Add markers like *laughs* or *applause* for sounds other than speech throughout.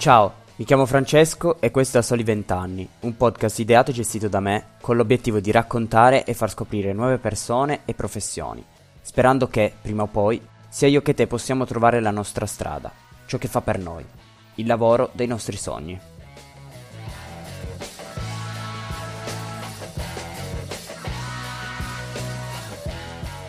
Ciao, mi chiamo Francesco e questo è A Soli 20 anni, un podcast ideato e gestito da me con l'obiettivo di raccontare e far scoprire nuove persone e professioni, sperando che, prima o poi, sia io che te possiamo trovare la nostra strada, ciò che fa per noi, il lavoro dei nostri sogni.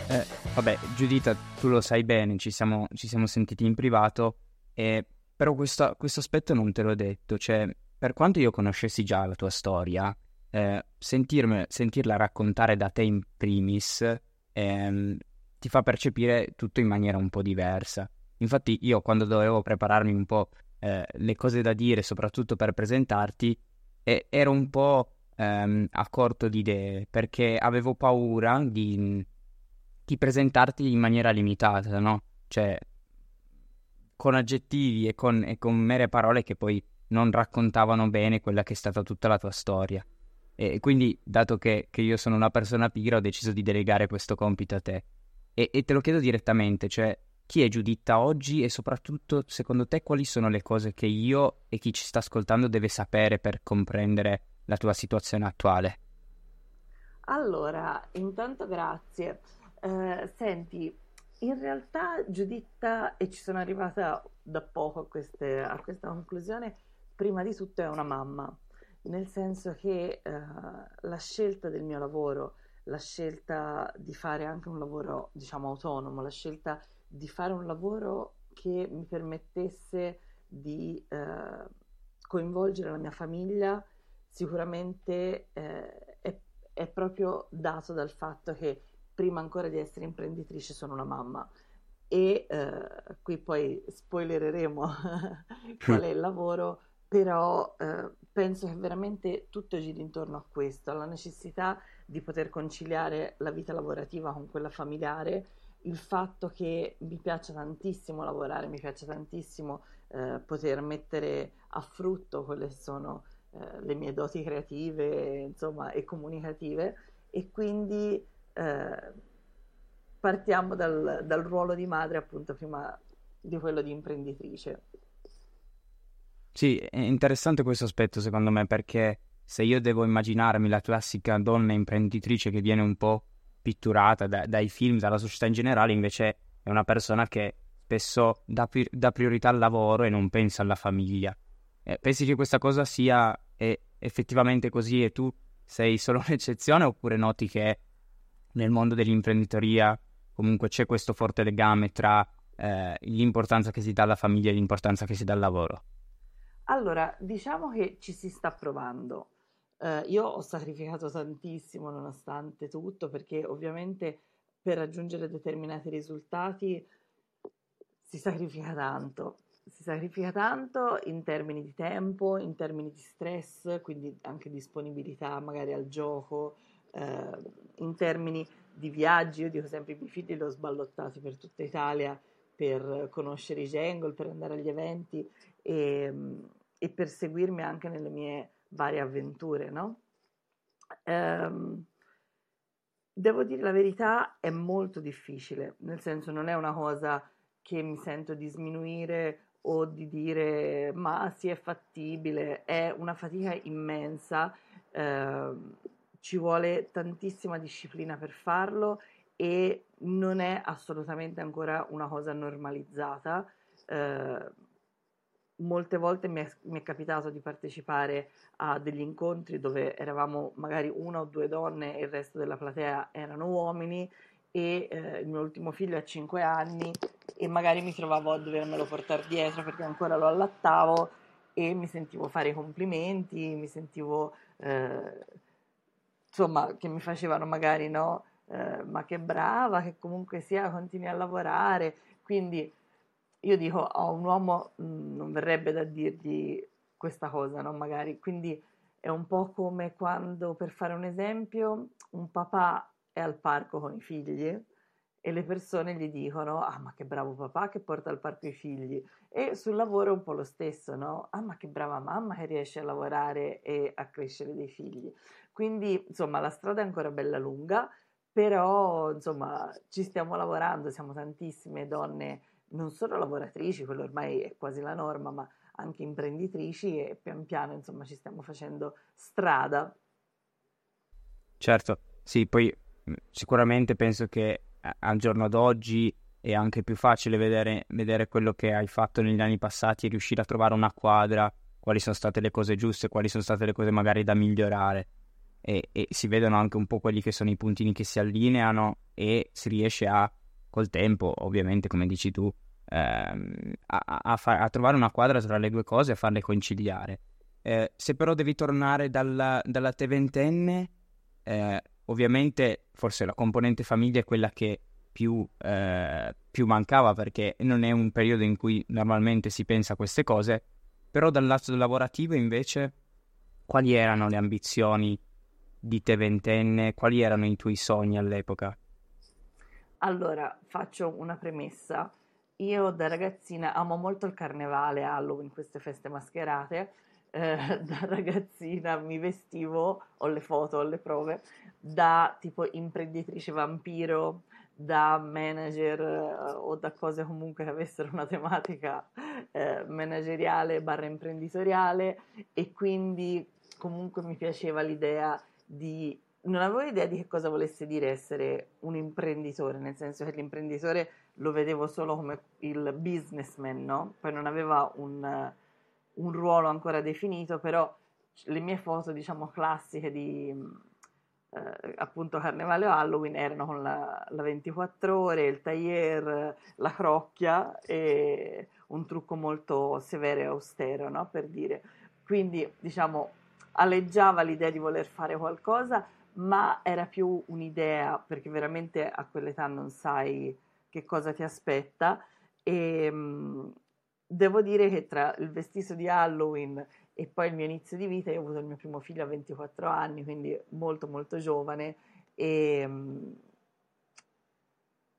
Eh, vabbè, Giudita, tu lo sai bene, ci siamo, ci siamo sentiti in privato, e, però questo, questo aspetto non te l'ho detto, cioè, per quanto io conoscessi già la tua storia, eh, sentirmi, sentirla raccontare da te in primis ehm, ti fa percepire tutto in maniera un po' diversa. Infatti io quando dovevo prepararmi un po' eh, le cose da dire, soprattutto per presentarti, eh, ero un po' ehm, a corto di idee, perché avevo paura di di presentarti in maniera limitata, no? Cioè, con aggettivi e con, e con mere parole che poi non raccontavano bene quella che è stata tutta la tua storia. E quindi, dato che, che io sono una persona pigra, ho deciso di delegare questo compito a te. E, e, te lo chiedo direttamente, cioè, chi è Giuditta oggi e soprattutto, secondo te, quali sono le cose che io e chi ci sta ascoltando deve sapere per comprendere la tua situazione attuale? Allora, intanto grazie. Eh, senti, in realtà Giuditta, e ci sono arrivata da poco a, queste, a, questa conclusione, prima di tutto è una mamma, nel senso che eh, la scelta del mio lavoro, la scelta di fare anche un lavoro, diciamo, autonomo, la scelta di fare un lavoro che mi permettesse di eh, coinvolgere la mia famiglia, sicuramente eh, è, è proprio dato dal fatto che prima ancora di essere imprenditrice sono una mamma. E eh, qui poi spoilereremo *laughs* qual è il lavoro, però eh, penso che veramente tutto giri intorno a questo, alla necessità di poter conciliare la vita lavorativa con quella familiare, il fatto che mi piace tantissimo lavorare, mi piace tantissimo eh, poter mettere a frutto quelle sono eh, le mie doti creative insomma, e comunicative e quindi eh, partiamo dal, dal ruolo di madre appunto prima di quello di imprenditrice. Sì, è interessante questo aspetto secondo me perché se io devo immaginarmi la classica donna imprenditrice che viene un po' pitturata da, dai film, dalla società in generale, invece è una persona che spesso dà, dà priorità al lavoro e non pensa alla famiglia. Eh, pensi che questa cosa sia effettivamente così e tu sei solo *laughs* un'eccezione oppure noti che nel mondo dell'imprenditoria comunque c'è questo forte legame tra eh, l'importanza che si dà alla famiglia e l'importanza che si dà al lavoro? Allora, diciamo che ci si sta provando. Eh, io ho sacrificato tantissimo nonostante tutto perché ovviamente per raggiungere determinati risultati si sacrifica tanto. Si sacrifica tanto in termini di tempo, in termini di stress, quindi anche disponibilità magari al gioco, eh, in termini di viaggi, io dico sempre i miei figli li ho sballottati per tutta Italia per conoscere i jingle, per andare agli eventi e, e per seguirmi anche nelle mie varie avventure, no? Um, devo dire la verità, è molto difficile, nel senso non è una cosa che mi sento di sminuire o di dire ma sì è fattibile, è una fatica immensa. Eh, ci vuole tantissima disciplina per farlo e non è assolutamente ancora una cosa normalizzata. Eh, molte volte mi è, mi è, capitato di partecipare a degli incontri dove eravamo magari una o due donne e il resto della platea erano uomini e eh, il mio ultimo figlio ha 5 anni e magari mi trovavo a dovermelo portare dietro perché ancora lo allattavo e mi sentivo fare i complimenti, mi sentivo eh, insomma, che mi facevano magari no, eh, ma che brava, che comunque sia, continui a lavorare. Quindi io dico, a oh, un uomo mh, mm, non verrebbe da dirgli questa cosa, no? Magari. Quindi è un po' come quando, per fare un esempio, un papà è al parco con i figli e le persone gli dicono ah ma che bravo papà che porta al parco i figli e sul lavoro è un po' lo stesso no? ah ma che brava mamma che riesce a lavorare e a crescere dei figli quindi, insomma, la strada è ancora bella lunga, però, insomma, ci stiamo lavorando, siamo tantissime donne non solo lavoratrici, quello ormai è quasi la norma, ma anche imprenditrici e pian piano insomma ci stiamo facendo strada. Certo, sì, poi sicuramente penso che al giorno d'oggi è anche più facile vedere, vedere quello che hai fatto negli anni passati e riuscire a trovare una quadra, quali sono state le cose giuste, quali sono state le cose magari da migliorare. E, e, si vedono anche un po' quelli che sono i puntini che si allineano e si riesce a, col tempo, ovviamente, come dici tu, ehm, a, a, fa- a, trovare una quadra tra le due cose e a farle conciliare. Eh, se però devi tornare dalla, dalla te ventenne, eh, ovviamente forse la componente famiglia è quella che più, eh, più mancava perché non è un periodo in cui normalmente si pensa a queste cose, però dal lato lavorativo invece quali erano le ambizioni di te ventenne, quali erano i tuoi sogni all'epoca? Allora, faccio una premessa. Io da ragazzina amo molto il carnevale, Halloween, queste feste mascherate. Eh, *laughs* da ragazzina mi vestivo, ho le foto, ho le prove, da tipo imprenditrice vampiro, da manager eh, o da cose comunque che avessero una tematica eh, manageriale barra imprenditoriale e quindi comunque mi piaceva l'idea di non avevo idea di che cosa volesse dire essere un imprenditore, nel senso che l'imprenditore lo vedevo solo come il businessman, no? Poi non aveva un, un ruolo ancora definito, però le mie foto, diciamo, classiche di eh, appunto Carnevale o Halloween erano con la, la 24 ore, il tailleur, la crocchia e un trucco molto severo e austero, no? Per dire. Quindi, diciamo, aleggiava l'idea di voler fare qualcosa, ma era più un'idea, perché veramente a quell'età non sai che cosa ti aspetta. E mh, devo dire che tra il vestito di Halloween e poi il mio inizio di vita, io ho avuto il mio primo figlio a 24 anni, quindi molto molto giovane e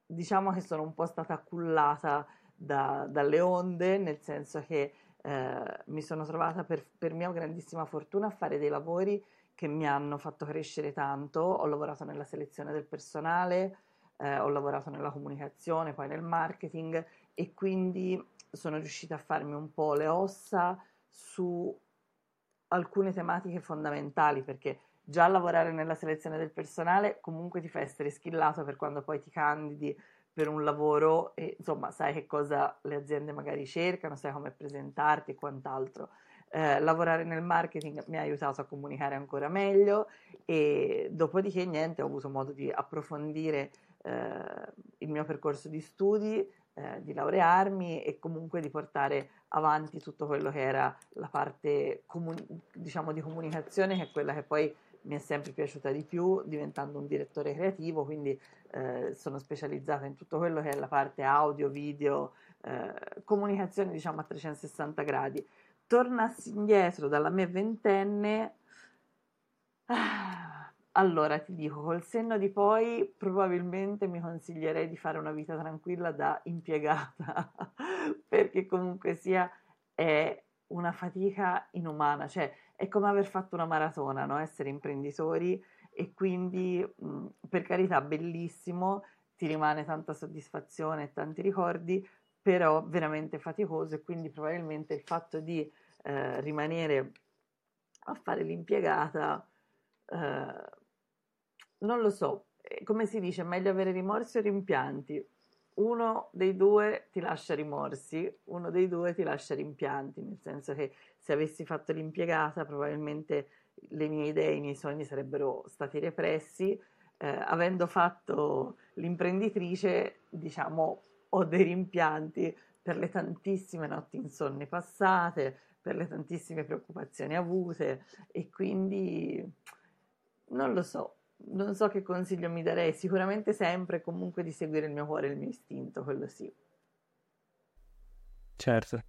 diciamo che sono un po' stata cullata da, dalle onde, nel senso che eh, mi sono trovata per, per mia grandissima fortuna a fare dei lavori che mi hanno fatto crescere tanto, ho lavorato nella selezione del personale, eh, ho lavorato nella comunicazione, poi nel marketing e quindi sono riuscita a farmi un po' le ossa su alcune tematiche fondamentali perché già lavorare nella selezione del personale comunque ti fa essere schillato per quando poi ti candidi per un lavoro e insomma sai che cosa le aziende magari cercano, sai come presentarti e quant'altro. Eh, lavorare nel marketing mi ha aiutato a comunicare ancora meglio e dopodiché niente, ho avuto modo di approfondire eh, il mio percorso di studi, eh, di laurearmi e comunque di portare avanti tutto quello che era la parte comun- diciamo di comunicazione che è quella che poi mi è sempre piaciuta di più diventando un direttore creativo quindi eh, sono specializzata in tutto quello che è la parte audio, video, eh, comunicazione diciamo a 360 gradi. Tornassi indietro dalla mia ventenne ah, allora ti dico, col senno di poi probabilmente mi consiglierei di fare una vita tranquilla da impiegata, *laughs* perché comunque sia è una fatica inumana, cioè è come aver fatto una maratona, no? essere imprenditori e quindi mh, per carità bellissimo, ti rimane tanta soddisfazione e tanti ricordi, però veramente faticoso e quindi probabilmente il fatto di eh, rimanere a fare l'impiegata eh, non lo so, come si dice, meglio avere rimorsi o rimpianti? Uno dei due ti lascia rimorsi, uno dei due ti lascia rimpianti, nel senso che se avessi fatto l'impiegata probabilmente le mie idee, i miei sogni sarebbero stati repressi. Eh, avendo fatto l'imprenditrice, diciamo, ho dei rimpianti per le tantissime notti insonni passate, per le tantissime preoccupazioni avute e quindi non lo so, non so che consiglio mi darei, sicuramente sempre comunque di seguire il mio cuore il mio istinto, quello sì. Certo.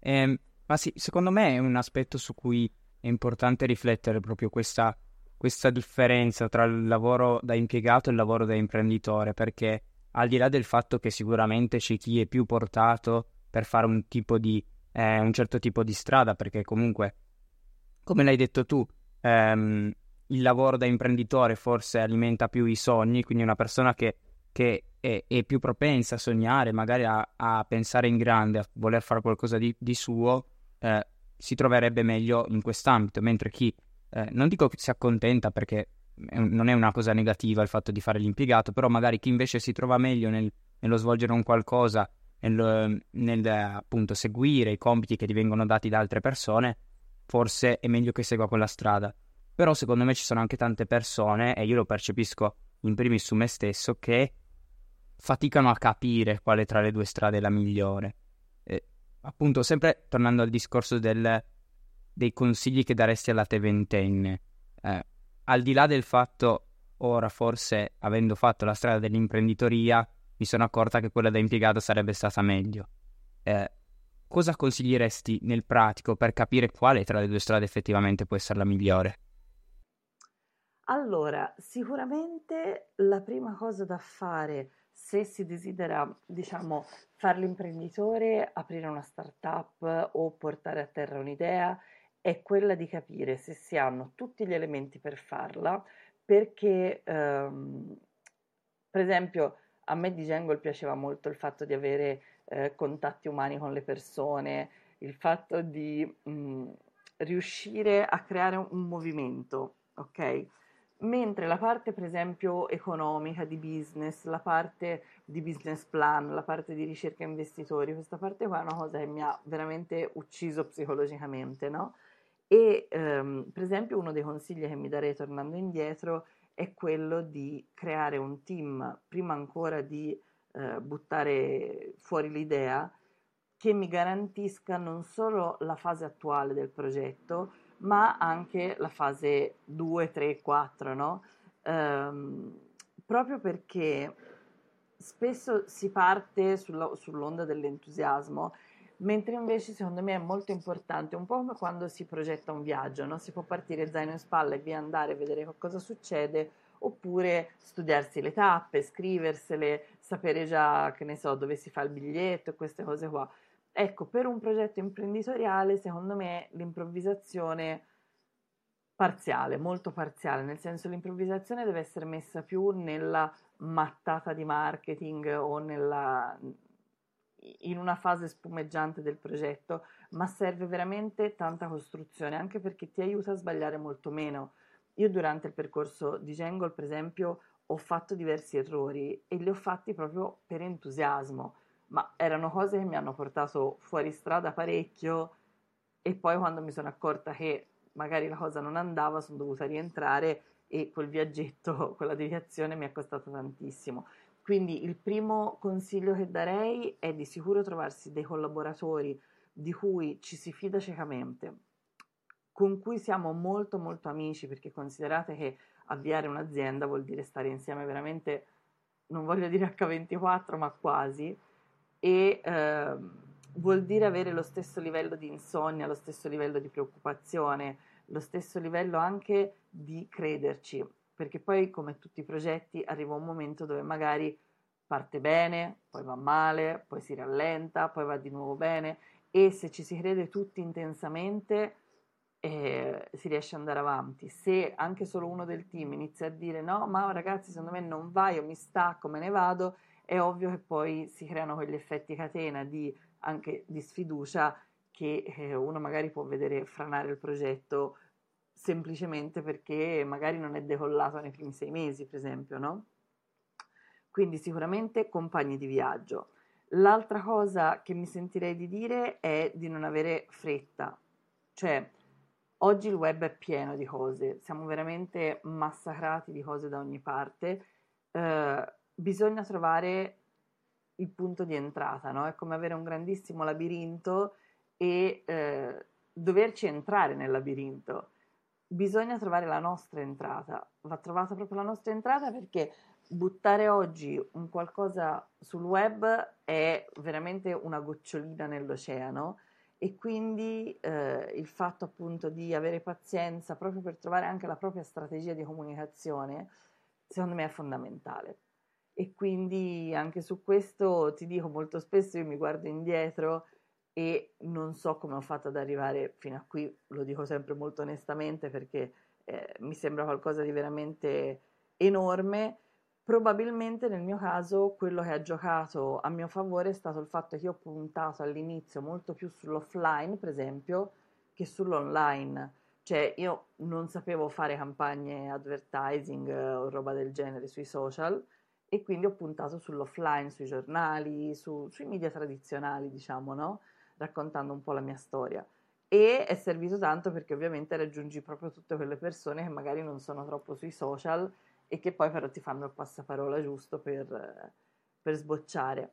Eh, ma sì, secondo me è un aspetto su cui è importante riflettere proprio questa, questa differenza tra il lavoro da impiegato e il lavoro da imprenditore, perché al di là del fatto che sicuramente c'è chi è più portato per fare un, tipo di, eh, un certo tipo di strada, perché comunque, come l'hai detto tu, ehm, il lavoro da imprenditore forse alimenta più i sogni, quindi una persona che, che è, è, più propensa a sognare, magari a, a, pensare in grande, a voler fare qualcosa di, di suo, eh, si troverebbe meglio in quest'ambito, mentre chi, eh, non dico che si accontenta perché non è una cosa negativa il fatto di fare l'impiegato, però magari chi invece si trova meglio nel, nello svolgere un qualcosa, nel, nel appunto seguire i compiti che gli vengono dati da altre persone, forse è meglio che segua quella strada. Però secondo me ci sono anche tante persone, e io lo percepisco in primis su me stesso, che faticano a capire quale tra le due strade è la migliore. E, appunto, sempre tornando al discorso del, dei consigli che daresti alla te ventenne, eh, al di là del fatto, ora forse avendo fatto la strada dell'imprenditoria, mi sono accorta che quella da impiegato sarebbe stata meglio. Eh, cosa consiglieresti nel pratico per capire quale tra le due strade effettivamente può essere la migliore? Allora, sicuramente la prima cosa da fare se si desidera, diciamo, fare l'imprenditore, aprire una startup o portare a terra un'idea, è quella di capire se si hanno tutti gli elementi per farla, perché, ehm, per esempio, a me di Jungle piaceva molto il fatto di avere eh, contatti umani con le persone, il fatto di mh, riuscire a creare un movimento, ok? Mentre la parte, per esempio, economica di business, la parte di business plan, la parte di ricerca investitori, questa parte qua è una cosa che mi ha veramente ucciso psicologicamente, no? E ehm, per esempio uno dei consigli che mi darei tornando indietro è quello di creare un team prima ancora di eh, buttare fuori l'idea che mi garantisca non solo la fase attuale del progetto, ma anche la fase 2, 3, 4, no? Ehm, proprio perché spesso si parte sulla, sull'onda dell'entusiasmo mentre invece secondo me è molto importante, un po' come quando si progetta un viaggio, no? si può partire zaino in spalla e via andare a vedere cosa succede, oppure studiarsi le tappe, scriversele, sapere già, che ne so, dove si fa il biglietto queste cose qua. Ecco, per un progetto imprenditoriale, secondo me l'improvvisazione parziale, molto parziale, nel senso l'improvvisazione deve essere messa più nella mattata di marketing o nella, in una fase spumeggiante del progetto, ma serve veramente tanta costruzione, anche perché ti aiuta a sbagliare molto meno. Io durante il percorso di Jungle, per esempio, ho fatto diversi errori e li ho fatti proprio per entusiasmo, ma erano cose che mi hanno portato fuori strada parecchio e poi quando mi sono accorta che magari la cosa non andava, sono dovuta rientrare e quel viaggetto, *laughs* quella deviazione mi è costato tantissimo. Quindi il primo consiglio che darei è di sicuro trovarsi dei collaboratori di cui ci si fida ciecamente, con cui siamo molto molto amici, perché considerate che avviare un'azienda vuol dire stare insieme veramente, non voglio dire H24, ma quasi, e eh, vuol dire avere lo stesso livello di insonnia, lo stesso livello di preoccupazione, lo stesso livello anche di crederci, perché poi come tutti i progetti arriva un momento dove magari parte bene, poi va male, poi si rallenta, poi va di nuovo bene e se ci si crede tutti intensamente eh, si riesce ad andare avanti. Se anche solo uno del team inizia a dire no, ma ragazzi secondo me non va, io mi stacco, me ne vado, è ovvio che poi si creano quegli effetti catena di, anche di sfiducia che eh, uno magari può vedere franare il progetto semplicemente perché magari non è decollato nei primi sei mesi, per esempio, no? Quindi sicuramente compagni di viaggio. L'altra cosa che mi sentirei di dire è di non avere fretta, cioè oggi il web è pieno di cose, siamo veramente massacrati di cose da ogni parte, eh, bisogna trovare il punto di entrata, no? È come avere un grandissimo labirinto e eh, doverci entrare nel labirinto bisogna trovare la nostra entrata. Va trovata proprio la nostra entrata perché buttare oggi un qualcosa sul web è veramente una gocciolina nell'oceano e quindi eh, il fatto appunto di avere pazienza proprio per trovare anche la propria strategia di comunicazione secondo me è fondamentale. E quindi anche su questo ti dico molto spesso io mi guardo indietro e non so come ho fatto ad arrivare fino a qui, lo dico sempre molto onestamente perché eh, mi sembra qualcosa di veramente enorme, Probabilmente nel mio caso quello che ha giocato a mio favore è stato il fatto che io ho puntato all'inizio molto più sull'offline, per esempio, che sull'online. Cioè io non sapevo fare campagne advertising eh, o roba del genere sui social e quindi ho puntato sull'offline, sui giornali, su, sui media tradizionali, diciamo, no? Raccontando un po' la mia storia. E è servito tanto perché ovviamente raggiungi proprio tutte quelle persone che magari non sono troppo sui social e che poi però ti fanno il passaparola giusto per, per sbocciare.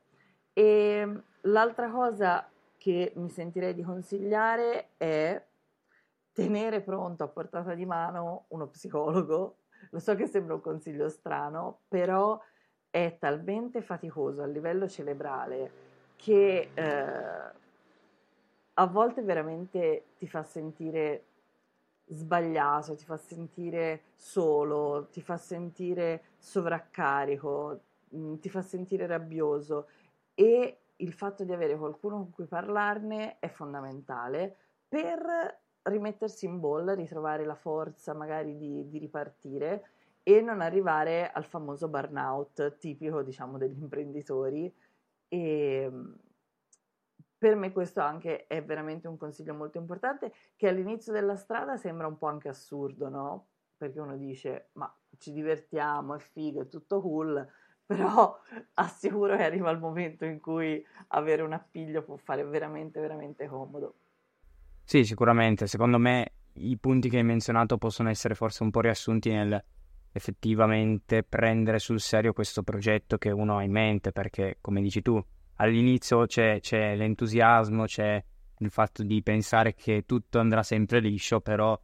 E l'altra cosa che mi sentirei di consigliare è tenere pronto a portata di mano uno psicologo. Lo so che sembra un consiglio strano, però è talmente faticoso a livello cerebrale che eh, a volte veramente ti fa sentire sbagliato, ti fa sentire solo, ti fa sentire sovraccarico, mm, ti fa sentire rabbioso. E il fatto di avere qualcuno con cui parlarne è fondamentale per rimettersi in bolla, ritrovare la forza magari di, di ripartire e non arrivare al famoso burnout tipico diciamo degli imprenditori e per me questo anche è veramente un consiglio molto importante che all'inizio della strada sembra un po' anche assurdo, no? Perché uno dice ma ci divertiamo, è figo, è tutto cool, *laughs* però assicuro che arriva il momento in cui avere un appiglio può fare veramente, veramente comodo. Sì, sicuramente. Secondo me i punti che hai menzionato possono essere forse un po' riassunti nel effettivamente prendere sul serio questo progetto che uno ha in mente, perché come dici tu, all'inizio c'è, c'è l'entusiasmo, c'è il fatto di pensare che tutto andrà sempre liscio, però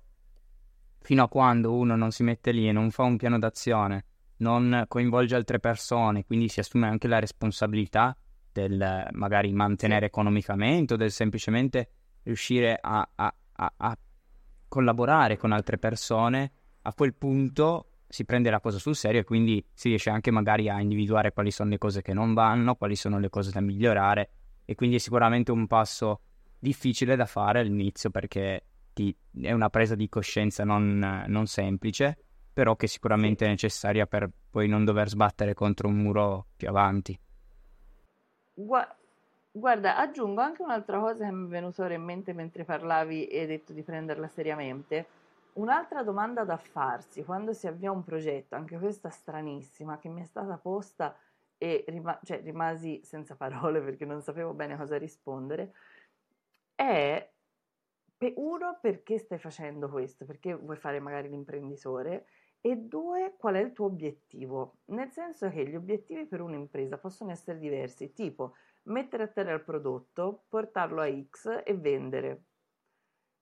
fino a quando uno non si mette lì e non fa un piano d'azione, non coinvolge altre persone, quindi si assume anche la responsabilità del magari mantenere economicamente o del semplicemente riuscire a, a, a, a collaborare con altre persone, a quel punto si prende la cosa sul serio e quindi si riesce anche magari a individuare quali sono le cose che non vanno, quali sono le cose da migliorare e quindi è sicuramente un passo difficile da fare all'inizio perché ti, è una presa di coscienza non, non semplice, però che sicuramente è necessaria per poi non dover sbattere contro un muro più avanti. Guarda, aggiungo anche un'altra cosa che mi è venuta in mente mentre parlavi e hai detto di prenderla seriamente Un'altra domanda da farsi quando si avvia un progetto, anche questa stranissima, che mi è stata posta e rima- cioè, rimasi senza parole perché non sapevo bene cosa rispondere, è uno perché stai facendo questo, perché vuoi fare magari l'imprenditore? E due qual è il tuo obiettivo, nel senso che gli obiettivi per un'impresa possono essere diversi, tipo mettere a terra il prodotto, portarlo a X e vendere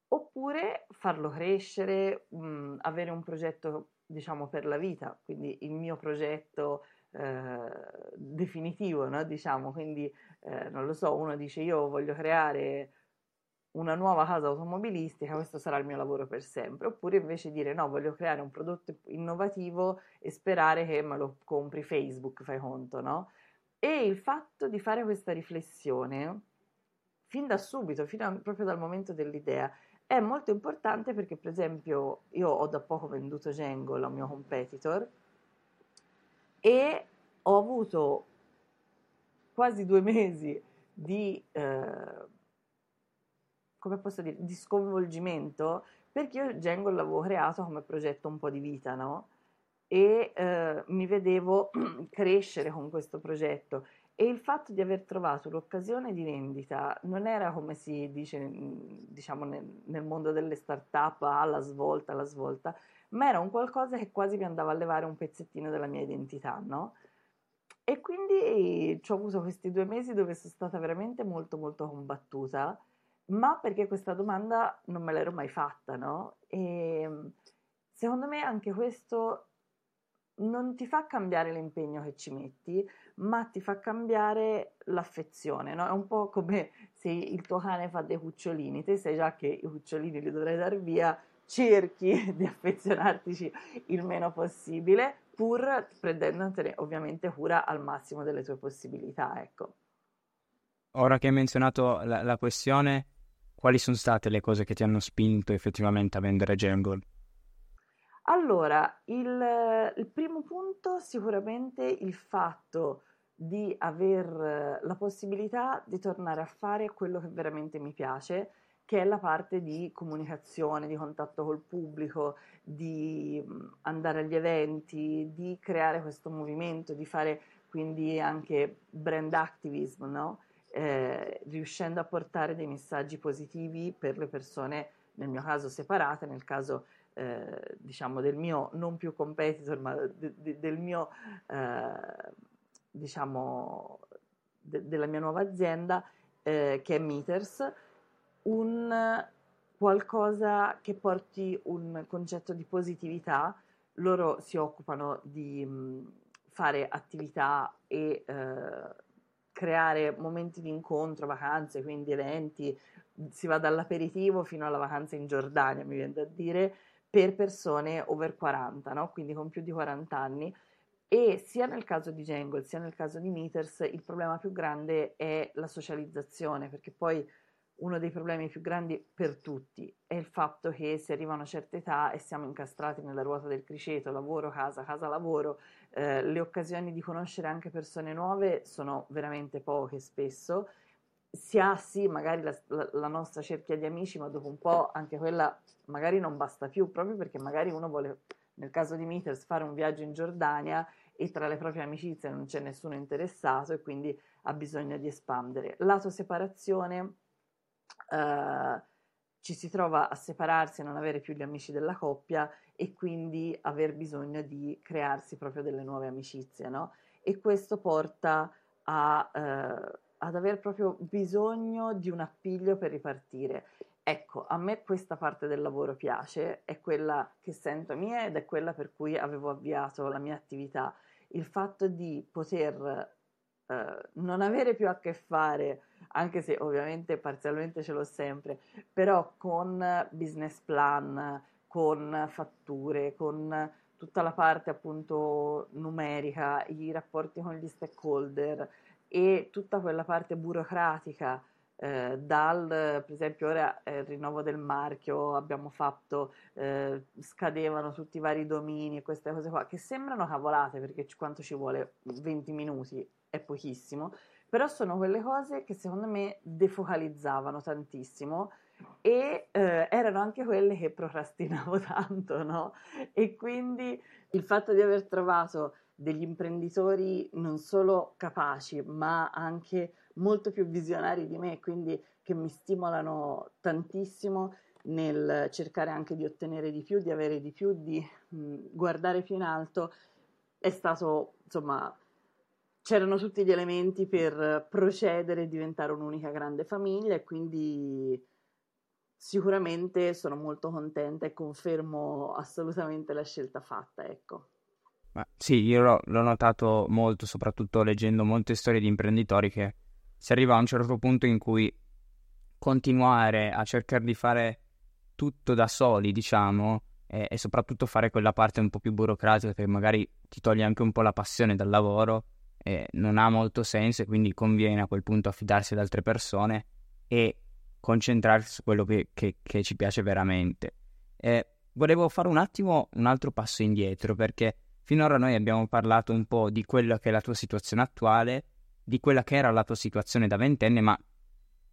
oppure farlo crescere, mh, mhmm, avere un progetto diciamo per la vita, quindi il mio progetto eh, definitivo, no? diciamo, quindi eh, non lo so, uno dice io voglio creare una nuova casa automobilistica, questo sarà il mio lavoro per sempre, oppure invece dire no, voglio creare un prodotto innovativo e sperare che me lo compri Facebook, fai conto, no? E il fatto di fare questa riflessione fin da subito, fino a, proprio dal momento dell'idea, è molto importante perché, per esempio, io ho da poco venduto Django, il mio competitor, e ho avuto quasi due mesi di, eh, come posso dire, di sconvolgimento perché io Django l'avevo creato come progetto un po' di vita, no? E eh, mi vedevo *clears throat* crescere con questo progetto e il fatto di aver trovato l'occasione di vendita non era come si dice diciamo nel, mondo delle start-up alla svolta, alla svolta, ma era un qualcosa che quasi mi andava a levare un pezzettino della mia identità, no? E quindi ci ho avuto questi due mesi dove sono stata veramente molto molto combattuta, ma perché questa domanda non me l'ero mai fatta, no? E secondo me anche questo non ti fa cambiare l'impegno che ci metti, ma ti fa cambiare l'affezione, no? È un po' come se il tuo cane fa dei cucciolini, te sai già che i cucciolini li dovrai dar via, cerchi *laughs* di affezionartici il meno possibile, pur prendendotene ovviamente cura al massimo delle tue possibilità, ecco. Ora che hai menzionato la, la questione, quali sono state le cose che ti hanno spinto effettivamente a vendere Jungle? Allora, il, il primo punto sicuramente il fatto di aver la possibilità di tornare a fare quello che veramente mi piace, che è la parte di comunicazione, di contatto col pubblico, di andare agli eventi, di creare questo movimento, di fare quindi anche brand activism, no? eh, riuscendo a portare dei messaggi positivi per le persone, nel mio caso separate, nel caso eh, diciamo del mio non più competitor, ma de, de, del mio eh, diciamo de, della mia nuova azienda eh, che è Meters, un qualcosa che porti un concetto di positività. Loro si occupano di mh, fare attività e eh, creare momenti di incontro, vacanze, quindi eventi, si va dall'aperitivo fino alla vacanza in Giordania, mi viene da dire, per persone over 40, no? quindi con più di 40 anni. E sia nel caso di Jangle sia nel caso di Meters il problema più grande è la socializzazione, perché poi uno dei problemi più grandi per tutti è il fatto che si arriva a una certa età e siamo incastrati nella ruota del criceto, lavoro, casa, casa, lavoro, eh, le occasioni di conoscere anche persone nuove sono veramente poche spesso. Si ha sì magari la, la, nostra cerchia di amici, ma dopo un po' anche quella magari non basta più, proprio perché magari uno vuole, nel caso di Meters, fare un viaggio in Giordania e tra le proprie amicizie non c'è nessuno interessato e quindi ha bisogno di espandere. Lato separazione, eh, ci si trova a separarsi e non avere più gli amici della coppia e quindi aver bisogno di crearsi proprio delle nuove amicizie, no? E questo porta a, eh, ad aver proprio bisogno di un appiglio per ripartire. Ecco, a me questa parte del lavoro piace, è quella che sento mia ed è quella per cui avevo avviato la mia attività. Il fatto di poter eh, non avere più a che fare, anche se ovviamente parzialmente ce l'ho sempre, però con business plan, con fatture, con tutta la parte appunto numerica, i rapporti con gli stakeholder e tutta quella parte burocratica eh, dal per esempio ora eh, il rinnovo del marchio abbiamo fatto eh, scadevano tutti i vari domini e queste cose qua che sembrano cavolate perché quanto ci vuole 20 minuti è pochissimo, però sono quelle cose che secondo me defocalizzavano tantissimo e eh, erano anche quelle che procrastinavo *laughs* tanto, no? E quindi il fatto di aver trovato degli imprenditori non solo capaci, ma anche molto più visionari di me, quindi che mi stimolano tantissimo nel cercare anche di ottenere di più, di avere di più, di mh, guardare più in alto, è stato insomma c'erano tutti gli elementi per procedere e diventare un'unica grande famiglia e quindi sicuramente sono molto contenta e confermo assolutamente la scelta fatta, ecco. Ma sì, io l'ho, l'ho notato molto, soprattutto leggendo molte storie di imprenditori che si arriva a un certo punto in cui continuare a cercare di fare tutto da soli, diciamo, e, e soprattutto fare quella parte un po' più burocratica che magari ti toglie anche un po' la passione dal lavoro, non ha molto senso e quindi conviene a quel punto affidarsi ad altre persone e concentrarsi su quello che, che, che ci piace veramente. Eh, volevo fare un attimo un altro passo indietro perché finora noi abbiamo parlato un po' di quella che è la tua situazione attuale, di quella che era la tua situazione da ventenne, ma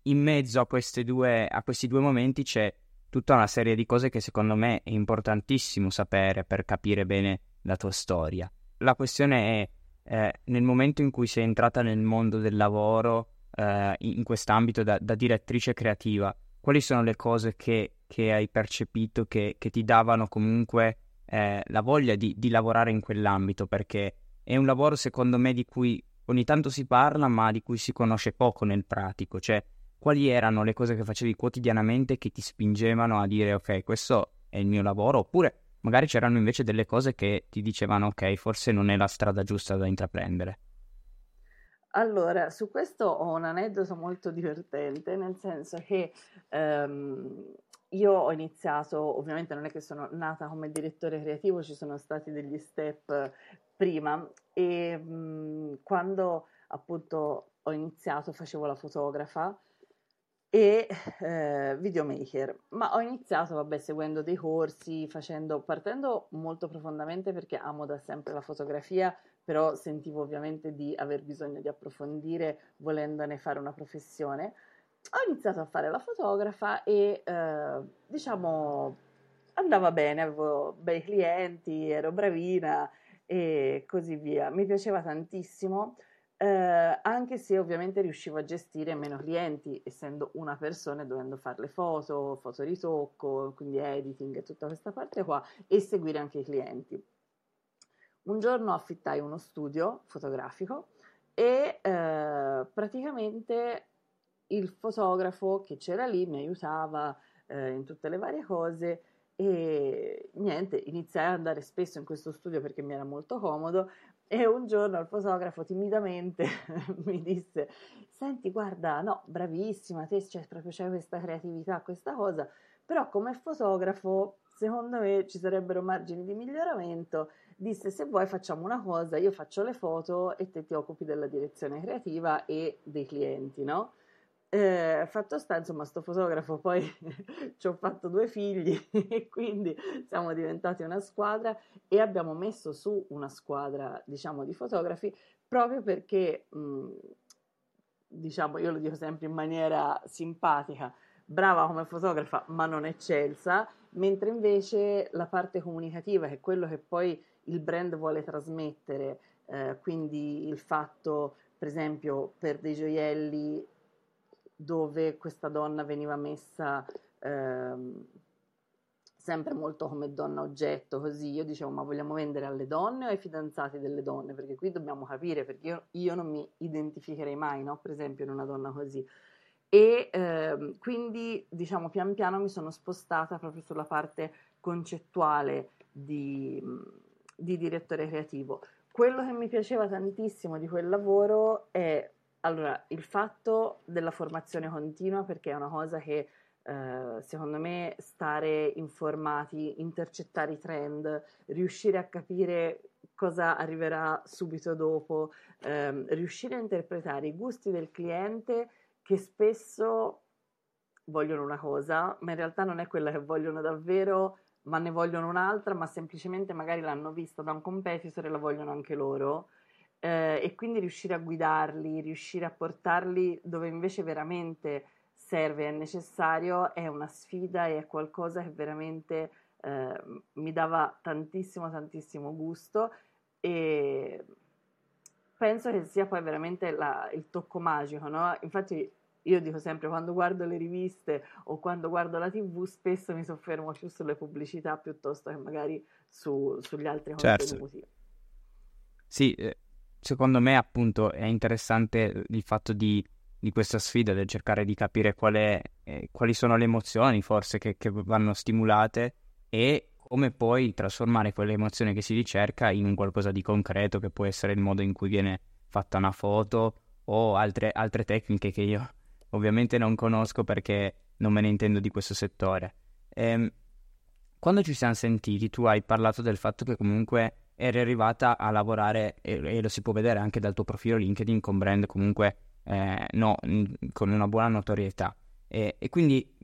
in mezzo a, due, a questi due momenti c'è tutta una serie di cose che secondo me è importantissimo sapere per capire bene la tua storia. La questione è eh, nel momento in cui sei entrata nel mondo del lavoro, eh, in quest'ambito da, da, direttrice creativa, quali sono le cose che, che hai percepito che, che, ti davano comunque eh, la voglia di, di lavorare in quell'ambito? Perché è un lavoro, secondo me, di cui ogni tanto si parla, ma di cui si conosce poco nel pratico. Cioè, quali erano le cose che facevi quotidianamente che ti spingevano a dire ok, questo è il mio lavoro, oppure magari c'erano invece delle cose che ti dicevano ok, forse non è la strada giusta da intraprendere. Allora, su questo ho un aneddoto molto divertente, nel senso che um, io ho iniziato, ovviamente non è che sono nata come direttore creativo, ci sono stati degli step prima e um, quando appunto ho iniziato facevo la fotografa e eh, videomaker. Ma ho iniziato, vabbè, seguendo dei corsi, facendo, partendo molto profondamente perché amo da sempre la fotografia, però sentivo ovviamente di aver bisogno di approfondire volendone fare una professione. Ho iniziato a fare la fotografa e eh, diciamo andava bene, avevo bei clienti, ero bravina e così via. Mi piaceva tantissimo eh, anche se ovviamente riuscivo a gestire meno clienti, essendo una persona e dovendo fare le foto, fotoritocco, quindi editing e tutta questa parte qua, e seguire anche i clienti. Un giorno affittai uno studio fotografico e eh, praticamente il fotografo che c'era lì mi aiutava eh, in tutte le varie cose e niente, iniziai ad andare spesso in questo studio perché mi era molto comodo, e un giorno il fotografo timidamente *laughs* mi disse: Senti, guarda, no, bravissima, te cioè, proprio c'è questa creatività, questa cosa, però come fotografo, secondo me ci sarebbero margini di miglioramento. Disse: Se vuoi, facciamo una cosa, io faccio le foto e te ti occupi della direzione creativa e dei clienti, no? Eh, fatto sta, insomma, sto fotografo poi *laughs* ci ho fatto due figli *laughs* e quindi siamo diventati una squadra e abbiamo messo su una squadra, diciamo, di fotografi proprio perché, mh, diciamo, io lo dico sempre in maniera simpatica, brava come fotografa ma non eccelsa, mentre invece la parte comunicativa, che è quello che poi il brand vuole trasmettere, eh, quindi il fatto, per esempio, per dei gioielli dove questa donna veniva messa ehm, sempre molto come donna oggetto, così io dicevo ma vogliamo vendere alle donne o ai fidanzati delle donne? Perché qui dobbiamo capire, perché io, io non mi identificherei mai, no? per esempio, in una donna così. E ehm, quindi diciamo pian piano mi sono spostata proprio sulla parte concettuale di, di direttore creativo. Quello che mi piaceva tantissimo di quel lavoro è allora, il fatto della formazione continua, perché è una cosa che eh, secondo me stare informati, intercettare i trend, riuscire a capire cosa arriverà subito dopo, ehm, riuscire a interpretare i gusti del cliente che spesso vogliono una cosa, ma in realtà non è quella che vogliono davvero, ma ne vogliono un'altra, ma semplicemente magari l'hanno vista da un competitor e la vogliono anche loro eh, e quindi riuscire a guidarli, riuscire a portarli dove invece veramente serve, è necessario, è una sfida e è qualcosa che veramente eh, mi dava tantissimo, tantissimo gusto e penso che sia poi veramente la, il tocco magico, no? Infatti io dico sempre quando guardo le riviste o quando guardo la tv spesso mi soffermo più sulle pubblicità piuttosto che magari su, sugli altri certo. contenuti. Sì, eh, secondo me appunto è interessante il fatto di, di questa sfida del cercare di capire qual è, eh, quali sono le emozioni forse che, che, vanno stimolate e come poi trasformare quelle emozioni che si ricerca in un qualcosa di concreto che può essere il modo in cui viene fatta una foto o altre, altre tecniche che io ovviamente non conosco perché non me ne intendo di questo settore. Ehm, quando ci siamo sentiti tu hai parlato del fatto che comunque eri arrivata a lavorare, e, e, lo si può vedere anche dal tuo profilo LinkedIn, con brand comunque eh, no, con una buona notorietà. E, e, quindi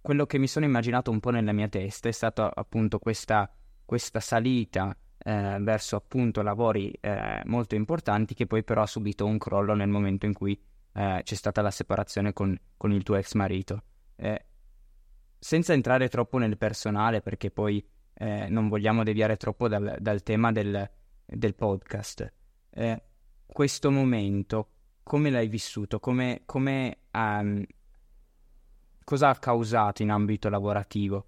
quello che mi sono immaginato un po' nella mia testa è stata appunto questa, questa salita eh, verso appunto lavori eh, molto importanti che poi però ha subito un crollo nel momento in cui eh, c'è stata la separazione con, con il tuo ex marito. Eh, senza entrare troppo nel personale perché poi eh, non vogliamo deviare troppo dal, dal tema del, del podcast. Eh, questo momento, come l'hai vissuto? Come, come um, cosa ha causato in ambito lavorativo?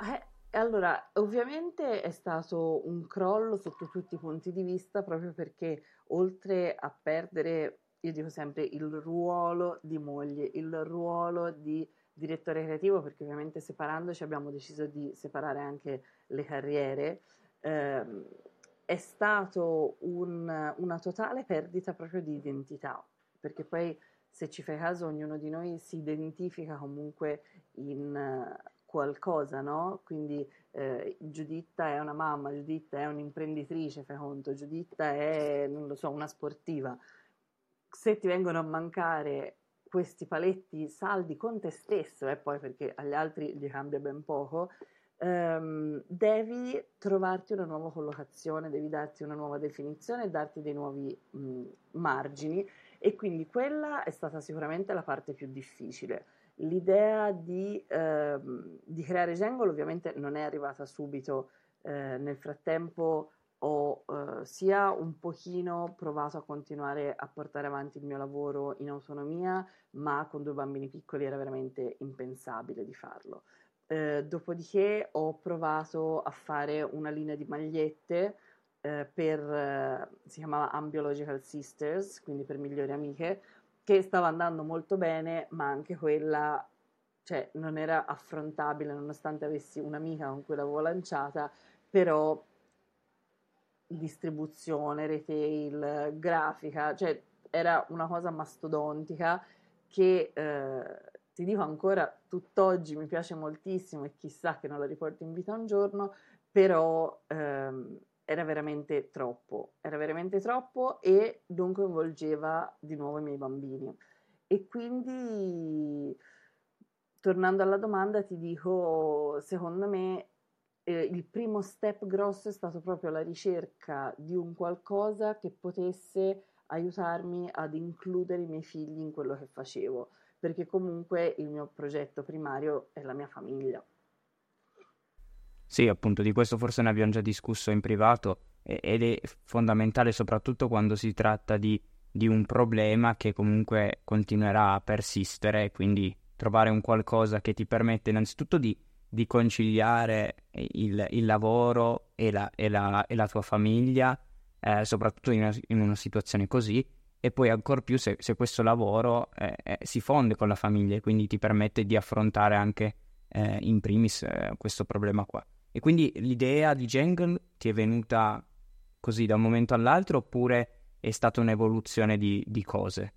Eh, allora, ovviamente è stato un crollo sotto tutti i punti di vista, proprio perché oltre a perdere, io dico sempre, il ruolo di moglie, il ruolo di direttore creativo perché ovviamente separandoci abbiamo deciso di separare anche le carriere, eh, è stato un, una totale perdita proprio di identità, perché poi se ci fai caso ognuno di noi si identifica comunque in uh, qualcosa, no? Quindi eh, Giuditta è una mamma, Giuditta è un'imprenditrice, fai conto, Giuditta è, non lo so, una sportiva. Se ti vengono a mancare questi paletti saldi con te stesso, e eh, poi perché agli altri gli cambia ben poco, ehm, devi trovarti una nuova collocazione, devi darti una nuova definizione, darti dei nuovi mh, margini e quindi quella è stata sicuramente la parte più difficile. L'idea di, ehm, di creare Jungle ovviamente non è arrivata subito, eh, nel frattempo ho eh, sia un pochino provato a continuare a portare avanti il mio lavoro in autonomia, ma con due bambini piccoli era veramente impensabile di farlo. Eh, dopodiché ho provato a fare una linea di magliette eh, per, eh, si chiamava Ambiological Sisters, quindi per migliori amiche, che stava andando molto bene, ma anche quella cioè, non era affrontabile nonostante avessi un'amica con cui l'avevo lanciata, però distribuzione, retail, grafica, cioè era una cosa mastodontica che eh, ti dico ancora tutt'oggi mi piace moltissimo e chissà che non la riporto in vita un giorno, però ehm, era veramente troppo, era veramente troppo e non coinvolgeva di nuovo i miei bambini. E quindi, tornando alla domanda, ti dico, secondo me eh, il primo step grosso è stato proprio la ricerca di un qualcosa che potesse aiutarmi ad includere i miei figli in quello che facevo, perché comunque il mio progetto primario è la mia famiglia. Sì, appunto, di questo forse ne abbiamo già discusso in privato ed è fondamentale soprattutto quando si tratta di, di un problema che comunque continuerà a persistere, quindi trovare un qualcosa che ti permette innanzitutto di, di conciliare il, il lavoro e la, e, la, e la, tua famiglia, eh, soprattutto in una, in una, situazione così, e poi ancora più se, se questo lavoro eh, eh, si fonde con la famiglia e quindi ti permette di affrontare anche eh, in primis eh, questo problema qua. E quindi l'idea di Django ti è venuta così da un momento all'altro oppure è stata un'evoluzione di, di cose?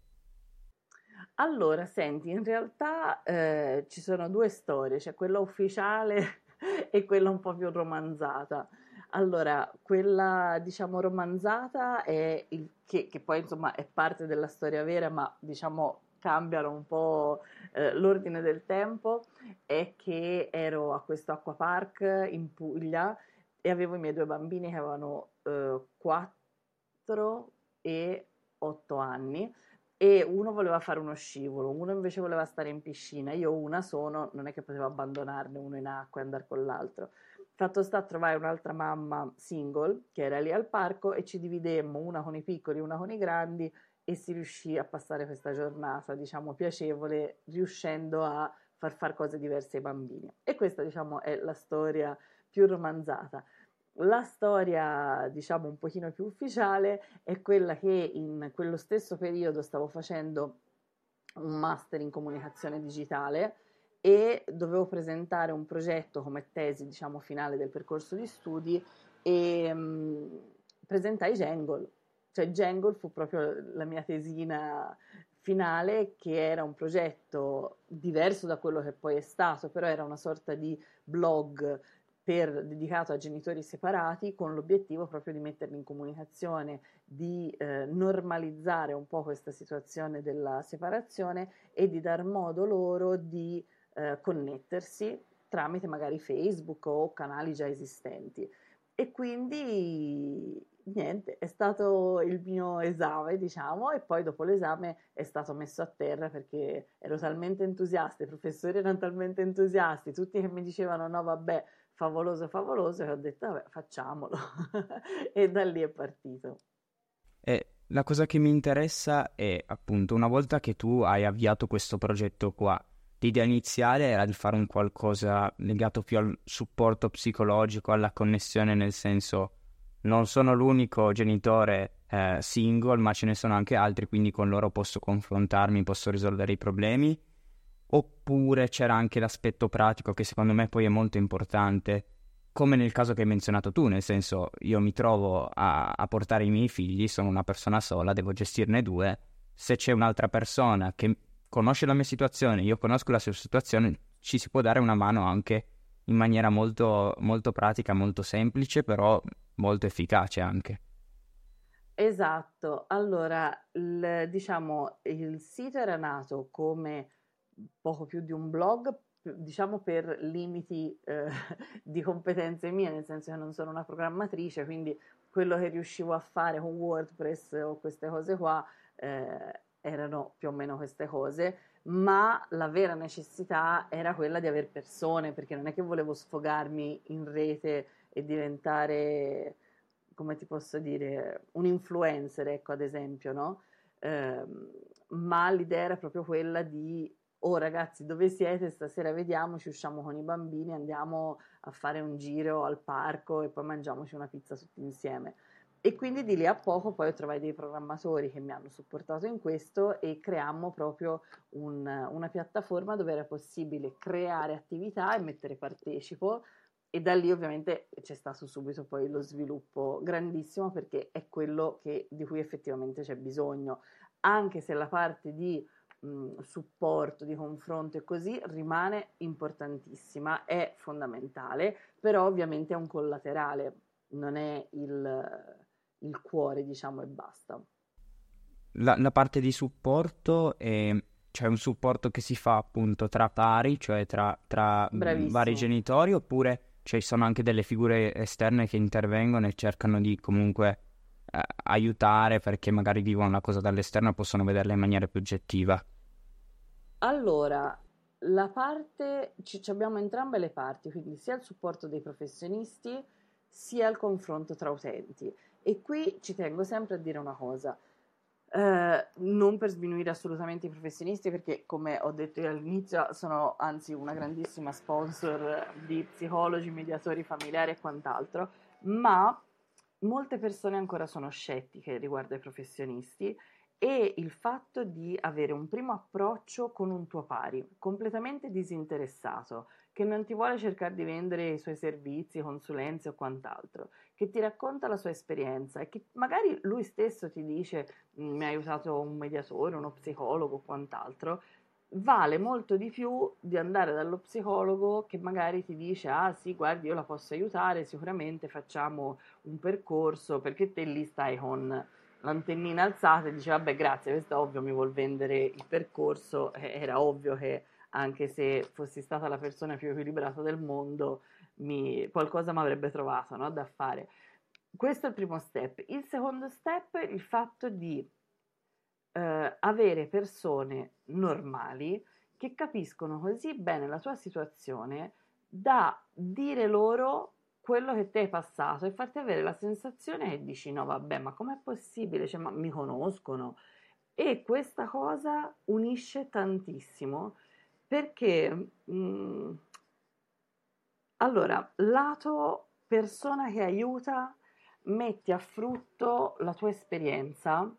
Allora, senti, in realtà eh, ci sono due storie, c'è quella ufficiale *laughs* e quella un po' più romanzata. Allora, quella diciamo romanzata è il, che, che poi insomma è parte della storia vera, ma diciamo cambiano un po' eh, l'ordine del tempo, è che ero a questo acquapark in Puglia e avevo i miei due bambini che avevano eh, 4 e 8 anni e uno voleva fare uno scivolo, uno invece voleva stare in piscina. Io una sono, non è che potevo abbandonarne uno in acqua e andare con l'altro. Fatto sta a trovare un'altra mamma single che era lì al parco e ci dividemmo una con i piccoli, una con i grandi e si riuscì a passare questa giornata, diciamo, piacevole, riuscendo a far fare cose diverse ai bambini. E questa, diciamo, è la storia più romanzata. La storia, diciamo, un pochino più ufficiale è quella che in quello stesso periodo stavo facendo un master in comunicazione digitale e dovevo presentare un progetto come tesi, diciamo, finale del percorso di studi e mh, mm, presentai Jangle cioè Jangle fu proprio la mia tesina finale che era un progetto diverso da quello che poi è stato, però era una sorta di blog per, dedicato a genitori separati con l'obiettivo proprio di metterli in comunicazione, di eh, normalizzare un po' questa situazione della separazione e di dar modo loro di eh, connettersi tramite magari Facebook o canali già esistenti. E quindi niente, è stato il mio esame, diciamo, e poi dopo l'esame è stato messo a terra perché ero talmente entusiasta, i professori erano talmente entusiasti, tutti che mi dicevano no, vabbè, favoloso, favoloso, e ho detto vabbè, facciamolo. *laughs* e da lì è partito. E la cosa che mi interessa è appunto una volta che tu hai avviato questo progetto qua, l'idea iniziale era di fare un qualcosa legato più al supporto psicologico, alla connessione nel senso non sono l'unico genitore eh, single, ma ce ne sono anche altri, quindi con loro posso confrontarmi, posso risolvere i problemi. Oppure c'era anche l'aspetto pratico che secondo me poi è molto importante, come nel caso che hai menzionato tu, nel senso io mi trovo a, a portare i miei figli, sono una persona sola, devo gestirne due. Se c'è un'altra persona che conosce la mia situazione, io conosco la sua situazione, ci si può dare una mano anche in maniera molto, molto pratica, molto semplice, però molto efficace anche. Esatto, allora il, diciamo il sito era nato come poco più di un blog, diciamo per limiti eh, *laughs* di competenze mie, nel senso che non sono una programmatrice, quindi quello che riuscivo a fare con WordPress o queste cose qua eh, erano più o meno queste cose, ma la vera necessità era quella di avere persone, perché non è che volevo sfogarmi in rete e diventare, come ti posso dire, un influencer, ecco ad esempio, no? Eh, ma l'idea era proprio quella di oh ragazzi dove siete? Stasera vediamoci usciamo con i bambini andiamo a fare un giro al parco e poi mangiamoci una pizza tutti insieme. E quindi di lì a poco poi ho trovato dei programmatori che mi hanno supportato in questo e creammo proprio un, una piattaforma dove era possibile creare attività e mettere partecipo. E da lì ovviamente c'è stato subito poi lo sviluppo grandissimo perché è quello che, di cui effettivamente c'è bisogno, anche se la parte di mh, supporto, di confronto e così rimane importantissima, è fondamentale, però ovviamente è un collaterale, non è il il cuore, diciamo, e basta. La, la parte di supporto è c'è un supporto che si fa appunto tra pari, cioè tra, tra vari genitori, oppure ci sono anche delle figure esterne che intervengono e cercano di comunque eh, aiutare perché magari vivono la cosa dall'esterno e possono vederla in maniera più oggettiva? Allora, la parte, ci, abbiamo entrambe le parti, quindi sia il supporto dei professionisti sia il confronto tra utenti. E qui ci tengo sempre a dire una cosa, eh, non per sminuire assolutamente i professionisti, perché come ho detto io all'inizio sono anzi una grandissima sponsor di psicologi, mediatori familiari e quant'altro, ma molte persone ancora sono scettiche riguardo ai professionisti e il fatto di avere un primo approccio con un tuo pari, completamente disinteressato, che non ti vuole cercare di vendere i suoi servizi, consulenze o quant'altro, che ti racconta la sua esperienza e che magari lui stesso ti dice mm, mi ha aiutato un mediatore, uno psicologo o quant'altro, vale molto di più di andare dallo psicologo che magari ti dice ah sì guardi io la posso aiutare sicuramente facciamo un percorso perché te lì stai con l'antennina alzata e dice vabbè grazie questo è ovvio mi vuol vendere il percorso era ovvio che anche se fossi stata la persona più equilibrata del mondo, mi, qualcosa mi avrebbe trovato no, da fare. Questo è il primo step. Il secondo step è il fatto di eh, avere persone normali che capiscono così bene la tua situazione da dire loro quello che ti hai passato e farti avere la sensazione che dici no vabbè ma com'è possibile, cioè, ma mi conoscono. E questa cosa unisce tantissimo perché mh, mm, allora, lato persona che aiuta, metti a frutto la tua esperienza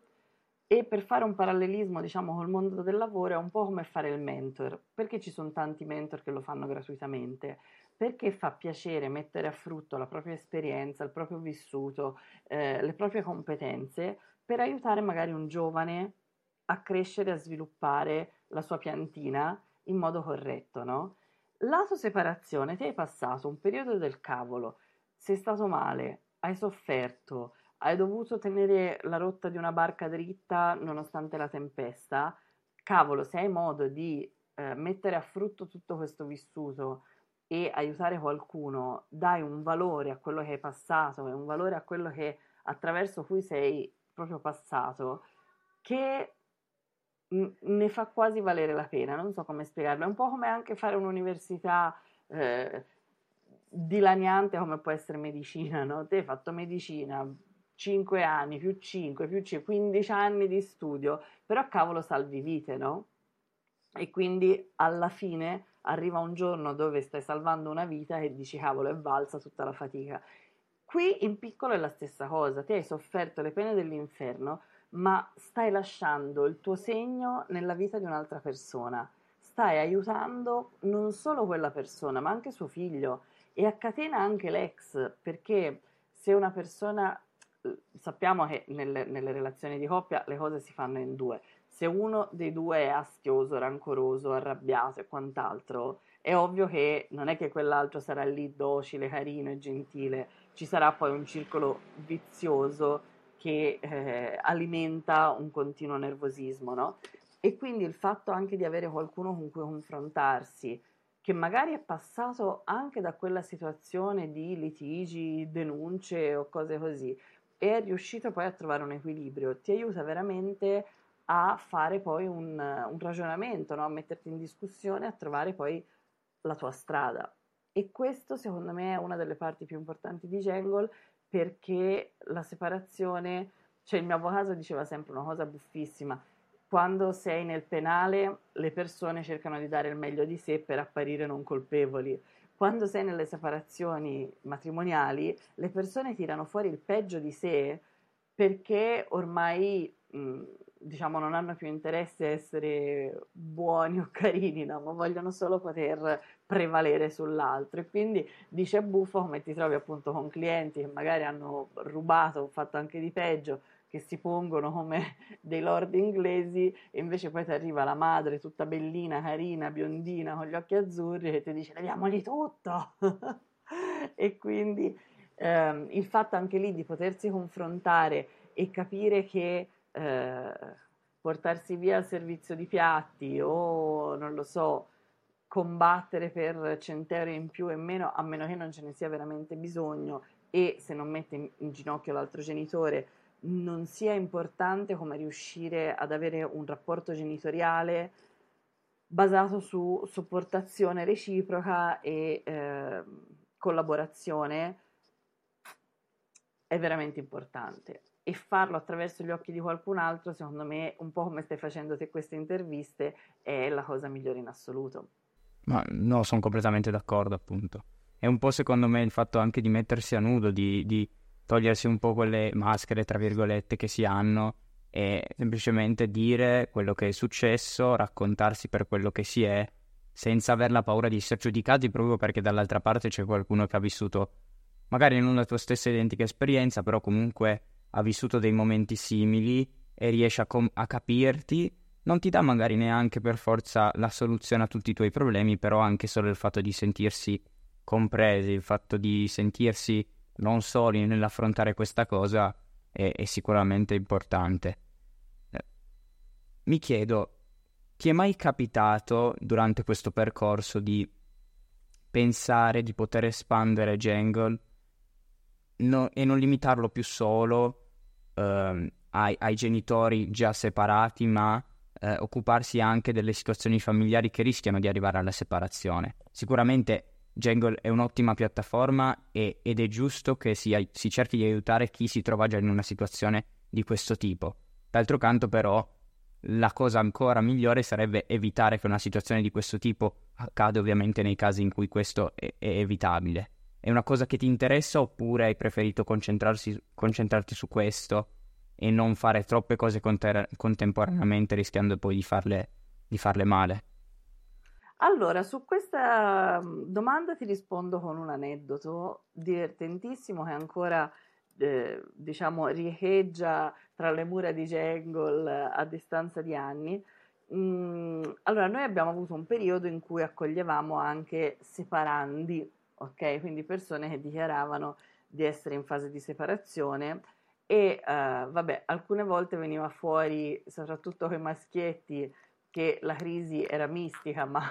e per fare un parallelismo, diciamo, col mondo del lavoro è un po' come fare il mentor, perché ci sono tanti mentor che lo fanno gratuitamente, perché fa piacere mettere a frutto la propria esperienza, il proprio vissuto, eh, le proprie competenze per aiutare magari un giovane a crescere, a sviluppare la sua piantina in modo corretto, no? Lato separazione, ti hai passato un periodo del cavolo, sei stato male, hai sofferto, hai dovuto tenere la rotta di una barca dritta nonostante la tempesta, cavolo, se hai modo di eh, mettere a frutto tutto questo vissuto e aiutare qualcuno, dai un valore a quello che hai passato e un valore a quello che attraverso cui sei proprio passato, che ne fa quasi valere la pena, non so come spiegarlo, è un po' come anche fare un'università eh, dilaniante come può essere medicina, no? Te hai fatto medicina, 5 anni, più 5, più 5, 15 anni di studio, però cavolo salvi vite, no? E quindi alla fine arriva un giorno dove stai salvando una vita e dici cavolo è valsa tutta la fatica. Qui in piccolo è la stessa cosa, ti hai sofferto le pene dell'inferno, ma stai lasciando il tuo segno nella vita di un'altra persona. Stai aiutando non solo quella persona, ma anche suo figlio e a catena anche l'ex, perché se una persona, sappiamo che nelle, nelle relazioni di coppia le cose si fanno in due, se uno dei due è astioso, rancoroso, arrabbiato e quant'altro, è ovvio che non è che quell'altro sarà lì docile, carino e gentile, ci sarà poi un circolo vizioso che eh, alimenta un continuo nervosismo, no? E quindi il fatto anche di avere qualcuno con cui confrontarsi, che magari è passato anche da quella situazione di litigi, denunce o cose così, è riuscito poi a trovare un equilibrio, ti aiuta veramente a fare poi un, un ragionamento, no? a metterti in discussione, a trovare poi la tua strada. E questo secondo me è una delle parti più importanti di Jangle perché la separazione, cioè il mio avvocato diceva sempre una cosa buffissima, quando sei nel penale le persone cercano di dare il meglio di sé per apparire non colpevoli. Quando sei nelle separazioni matrimoniali, le persone tirano fuori il peggio di sé perché ormai mh, diciamo non hanno più interesse a essere buoni o carini, no? ma vogliono solo poter prevalere sull'altro e quindi dice buffo come ti trovi appunto con clienti che magari hanno rubato o fatto anche di peggio che si pongono come *laughs* dei lord inglesi e invece poi ti arriva la madre tutta bellina, carina, biondina con gli occhi azzurri e ti dice leviamogli tutto *laughs* e quindi ehm, il fatto anche lì di potersi confrontare e capire che eh, portarsi via il servizio di piatti o non lo so combattere per 100 euro in più e meno a meno che non ce ne sia veramente bisogno e se non mette in ginocchio l'altro genitore non sia importante come riuscire ad avere un rapporto genitoriale basato su sopportazione reciproca e eh, collaborazione è veramente importante e farlo attraverso gli occhi di qualcun altro, secondo me, un po' come stai facendo te queste interviste, è la cosa migliore in assoluto. Ma no, sono completamente d'accordo, appunto. È un po' secondo me il fatto anche di mettersi a nudo, di, di togliersi un po' quelle maschere, tra virgolette, che si hanno e semplicemente dire quello che è successo, raccontarsi per quello che si è, senza aver la paura di essere giudicati proprio perché dall'altra parte c'è qualcuno che ha vissuto magari non la tua stessa identica esperienza, però comunque ha vissuto dei momenti simili e riesce a, com- a capirti, non ti dà magari neanche per forza la soluzione a tutti i tuoi problemi, però anche solo il fatto di sentirsi compresi, il fatto di sentirsi non soli nell'affrontare questa cosa è, è sicuramente importante. Mi chiedo, ti è mai capitato durante questo percorso di pensare di poter espandere Jangle no, e non limitarlo più solo eh, ai, ai, genitori già separati, ma eh, occuparsi anche delle situazioni familiari che rischiano di arrivare alla separazione? Sicuramente Jangle è un'ottima piattaforma e, ed è giusto che si, si, cerchi di aiutare chi si trova già in una situazione di questo tipo. D'altro canto, però, la cosa ancora migliore sarebbe evitare che una situazione di questo tipo accada ovviamente nei casi in cui questo è, è evitabile. È una cosa che ti interessa oppure hai preferito concentrarti su questo e non fare troppe cose conter- contemporaneamente rischiando poi di farle, di farle male? Allora, su questa mm, domanda ti rispondo con un aneddoto divertentissimo che ancora, eh, diciamo, riecheggia tra le mura di Jangle a distanza di anni. Mm, allora, noi abbiamo avuto un periodo in cui accoglievamo anche separandi, ok? Quindi persone che dichiaravano di essere in fase di separazione e, eh, vabbè, alcune volte veniva fuori, soprattutto con i maschietti, che la crisi era mistica, *laughs* ma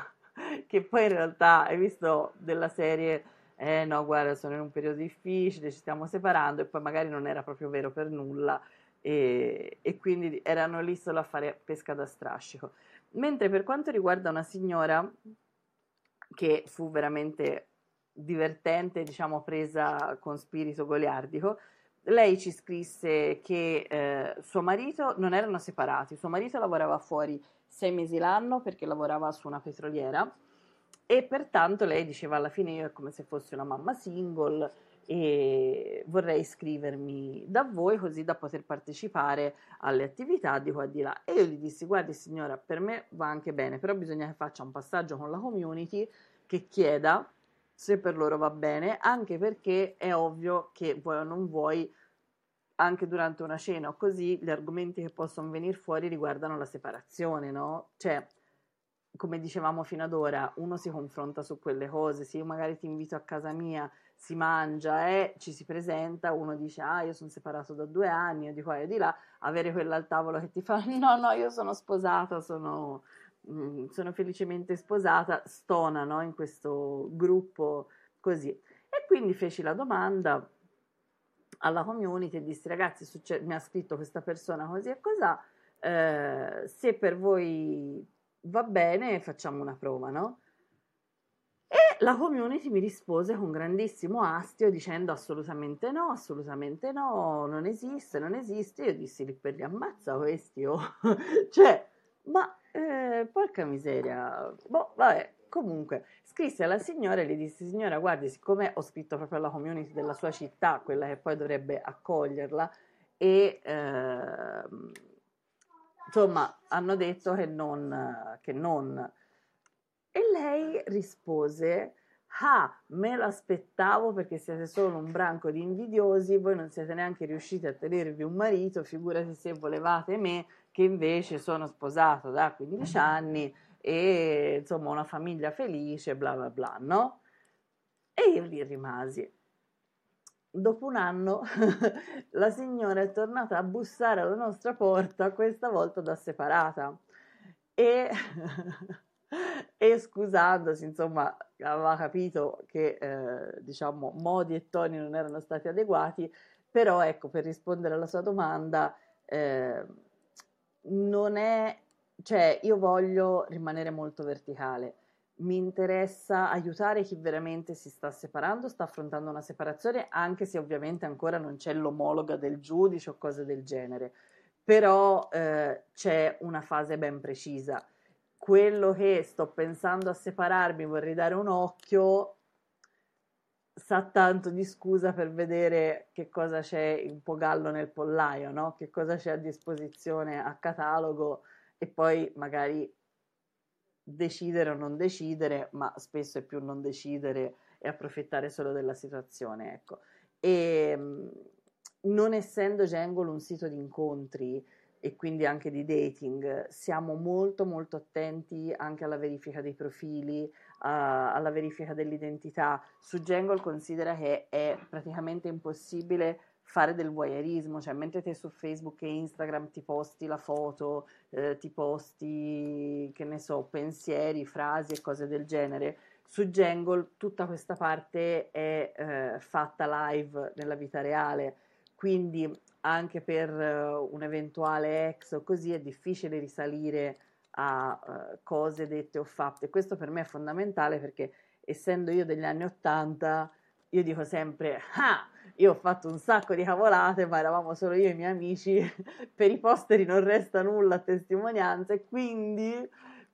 che poi in realtà hai visto della serie eh no guarda sono in un periodo difficile ci stiamo separando e poi magari non era proprio vero per nulla e, e quindi erano lì solo a fare pesca da strascico. Mentre per quanto riguarda una signora che fu veramente divertente diciamo presa con spirito goliardico lei ci scrisse che eh, suo marito non erano separati, suo marito lavorava fuori sei mesi l'anno perché lavorava su una petroliera e pertanto lei diceva alla fine io è come se fossi una mamma single e vorrei iscrivermi da voi così da poter partecipare alle attività di qua e di là e io gli dissi guardi signora per me va anche bene però bisogna che faccia un passaggio con la community che chieda se per loro va bene anche perché è ovvio che vuoi o non vuoi anche durante una cena o così, gli argomenti che possono venire fuori riguardano la separazione, no? Cioè, come dicevamo fino ad ora, uno si confronta su quelle cose, se io magari ti invito a casa mia, si mangia e ci si presenta, uno dice ah io sono separato da due anni, io di qua e di là, avere quella al tavolo che ti fa *laughs* no no io sono sposata, sono, mm, sono felicemente sposata, stona no? in questo gruppo così. E quindi feci la domanda alla community e dissi ragazzi succe- mi ha scritto questa persona così e così, eh, se per voi va bene, facciamo una prova, no? E la community mi rispose con grandissimo astio dicendo assolutamente no, assolutamente no, non esiste, non esiste. Io dissi lì per lì ammazza questi, oh. *laughs* cioè, ma eh, porca miseria, boh, vabbè, comunque scrisse alla signora e le disse signora guardi siccome ho scritto proprio alla community della sua città, quella che poi dovrebbe accoglierla e eh, insomma, hanno detto che non, che non. E lei rispose, ah, me l'aspettavo perché siete solo un branco di invidiosi, voi non siete neanche riusciti a tenervi un marito, figurati se volevate me, che invece sono sposato da 15 anni e insomma una famiglia felice, bla bla bla, no? E io lì rimasi dopo un anno *laughs* la signora è tornata a bussare alla nostra porta, questa volta da separata. E, *laughs* e scusandosi, insomma, aveva capito che eh, diciamo modi e toni non erano stati adeguati, però ecco, per rispondere alla sua domanda, eh, non è, cioè io voglio rimanere molto verticale mi interessa aiutare chi veramente si sta separando, sta affrontando una separazione, anche se ovviamente ancora non c'è l'omologa del giudice o cose del genere, però eh, c'è una fase ben precisa. Quello che sto pensando a separarmi, vorrei dare un occhio, sa tanto di scusa per vedere che cosa c'è un po' gallo nel pollaio, no? che cosa c'è a disposizione a catalogo e poi magari decidere o non decidere, ma spesso è più non decidere e approfittare solo della situazione, ecco. E ehm, non essendo Jangle un sito di incontri e quindi anche di dating, siamo molto molto attenti anche alla verifica dei profili, a, alla verifica dell'identità. Su Jangle considera che è praticamente impossibile fare del voyeurismo, cioè mentre te su Facebook e Instagram ti posti la foto, eh, ti posti, che ne so, pensieri, frasi e cose del genere, su Jangle tutta questa parte è eh, fatta live nella vita reale, quindi anche per uh, un eventuale ex o così è difficile risalire a uh, cose dette o fatte. Questo per me è fondamentale perché essendo io degli anni Ottanta, io dico sempre, ah, io ho fatto un sacco di cavolate, ma eravamo solo io e i miei amici, *laughs* per i posteri non resta nulla a testimonianza e quindi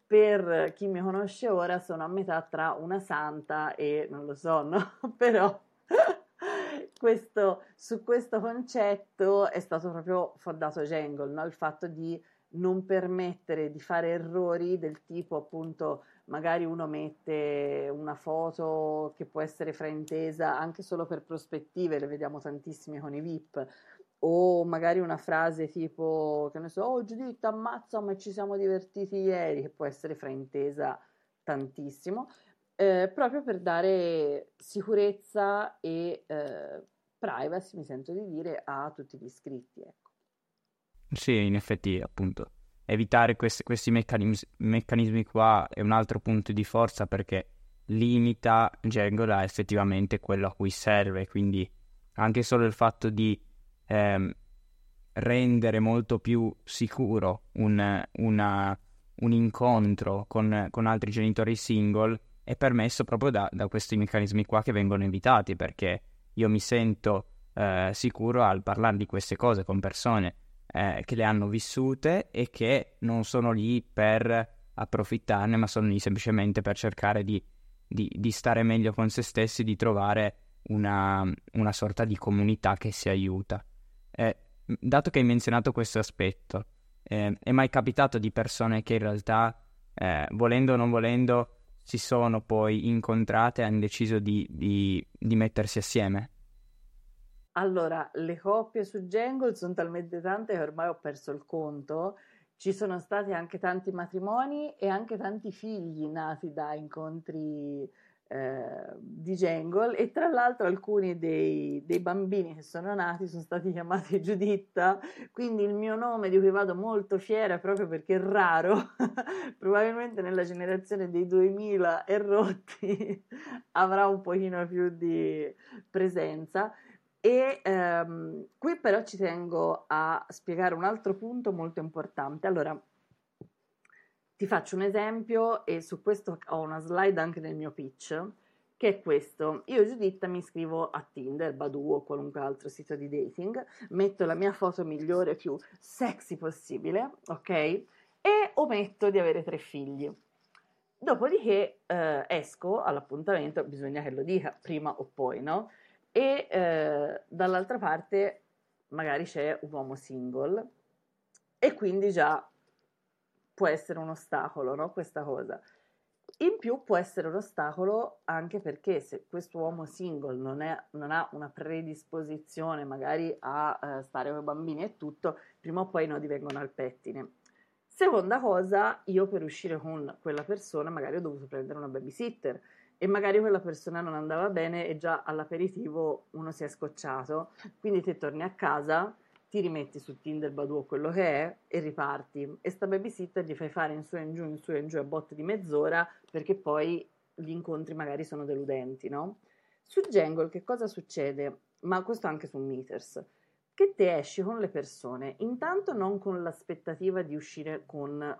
per chi mi conosce ora sono a metà tra una santa e non lo so, no? *laughs* Però *laughs* questo, su questo concetto è stato proprio fondato Jangle, no? il fatto di non permettere di fare errori del tipo appunto magari uno mette una foto che può essere fraintesa anche solo per prospettive, le vediamo tantissime con i VIP, o magari una frase tipo, che ne so, oh Giuditta ammazza ma ci siamo divertiti ieri, che può essere fraintesa tantissimo, eh, proprio per dare sicurezza e eh, privacy, mi sento di dire, a tutti gli iscritti. Ecco. Sì, in effetti appunto evitare questi, questi meccanismi, meccanismi qua è un altro punto di forza perché limita Django a effettivamente quello a cui serve, quindi anche solo il fatto di ehm, rendere molto più sicuro un, una, un incontro con, con, altri genitori single è permesso proprio da, da, questi meccanismi qua che vengono evitati perché io mi sento eh, sicuro al parlare di queste cose con persone eh, che le hanno vissute e che non sono lì per approfittarne, ma sono lì semplicemente per cercare di, di, di stare meglio con se stessi, di trovare una, una sorta di comunità che si aiuta. Eh, dato che hai menzionato questo aspetto, eh, è mai capitato di persone che in realtà, eh, volendo o non volendo, si sono poi incontrate e hanno deciso di, di, di mettersi assieme? Allora, le coppie su Jangle sono talmente tante che ormai ho perso il conto. Ci sono stati anche tanti matrimoni e anche tanti figli nati da incontri eh, di Jangle e tra l'altro alcuni dei, dei, bambini che sono nati sono stati chiamati *laughs* Giuditta, quindi il mio nome di cui vado molto fiera proprio perché è raro, *laughs* probabilmente nella generazione dei 2000 e rotti *laughs* avrà un pochino più di presenza. E ehm, qui però ci tengo a spiegare un altro punto molto importante. Allora, ti faccio un esempio e su questo ho una slide anche nel mio pitch, che è questo. Io Giuditta mi iscrivo a Tinder, Badoo o qualunque altro sito di dating, metto la mia foto migliore, più sexy possibile, ok? E ometto di avere tre figli. Dopodiché eh, esco all'appuntamento, bisogna che lo dica prima o poi, no? E eh, dall'altra parte magari c'è un uomo single e quindi già può essere un ostacolo, no? Questa cosa. In più può essere un ostacolo anche perché se questo uomo single non, è, non ha una predisposizione magari a uh, stare con i bambini e tutto, prima o poi i nodi vengono al pettine. Seconda cosa, io per uscire con quella persona magari ho dovuto prendere una babysitter e magari quella persona non andava bene e già all'aperitivo uno si è scocciato, quindi ti torni a casa ti rimetti su Tinder, Badoo, quello che è e riparti. E sta babysitter gli fai fare in su e in giù, in su e in giù a botte di mezz'ora perché poi gli incontri magari sono deludenti, no? Su Jangle che cosa succede? Ma questo anche su Meters. Che te esci con le persone, intanto non con l'aspettativa di uscire con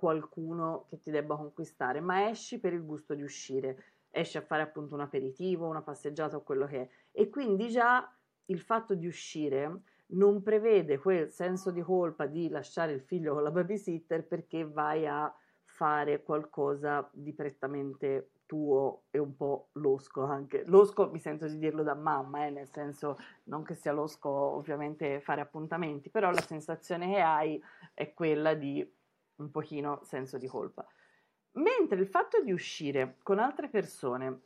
qualcuno che ti debba conquistare, ma esci per il gusto di uscire, esci a fare appunto un aperitivo, una passeggiata o quello che è. E quindi già il fatto di uscire non prevede quel senso di colpa di lasciare il figlio con la babysitter perché vai a fare qualcosa di prettamente tuo e un po' losco anche. Losco mi sento di dirlo da mamma, eh, nel senso non che sia losco ovviamente fare appuntamenti, però la sensazione che hai è quella di un pochino senso di colpa. Mentre il fatto di uscire con altre persone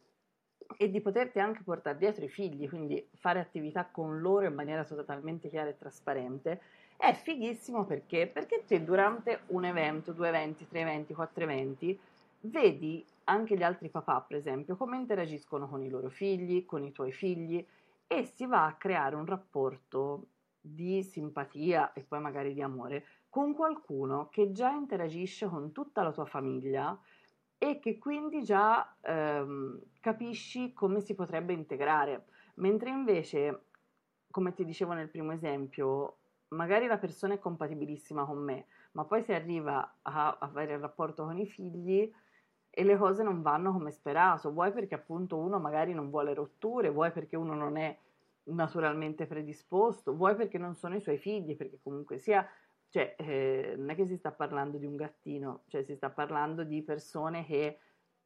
e di poterti anche portare dietro i figli, quindi fare attività con loro in maniera totalmente chiara e trasparente, è fighissimo perché? Perché te durante un evento, due eventi, tre eventi, quattro eventi, vedi anche gli altri papà, per esempio, come interagiscono con i loro figli, con i tuoi figli e si va a creare un rapporto di simpatia e poi magari di amore con qualcuno che già interagisce con tutta la tua famiglia e che quindi già ehm, capisci come si potrebbe integrare, mentre invece, come ti dicevo nel primo esempio, magari la persona è compatibilissima con me, ma poi si arriva a, avere il rapporto con i figli e le cose non vanno come sperato, vuoi perché appunto uno magari non vuole rotture, vuoi perché uno non è naturalmente predisposto, vuoi perché non sono i suoi figli, perché comunque sia cioè, eh, non è che si sta parlando di un gattino, cioè si sta parlando di persone che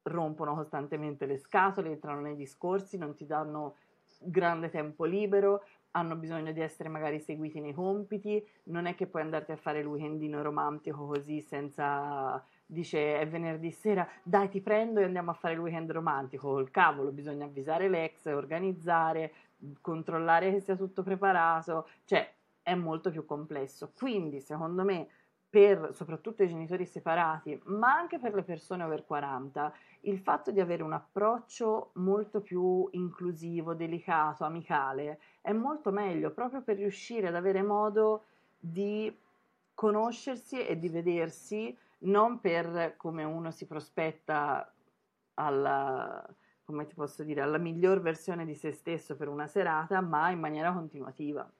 rompono costantemente le scatole, entrano nei discorsi, non ti danno grande tempo libero, hanno bisogno di essere magari seguiti nei compiti, non è che puoi andarti a fare il weekendino romantico così senza dice è venerdì sera, dai ti prendo e andiamo a fare il weekend romantico, col cavolo, bisogna avvisare l'ex, organizzare, controllare che sia tutto preparato, cioè è molto più complesso. Quindi, secondo me, per soprattutto i genitori separati, ma anche per le persone over 40, il fatto di avere un approccio molto più inclusivo, delicato, amicale, è molto meglio proprio per riuscire ad avere modo di conoscersi e di vedersi non per come uno si prospetta alla, come ti posso dire, alla miglior versione di se stesso per una serata, ma in maniera continuativa.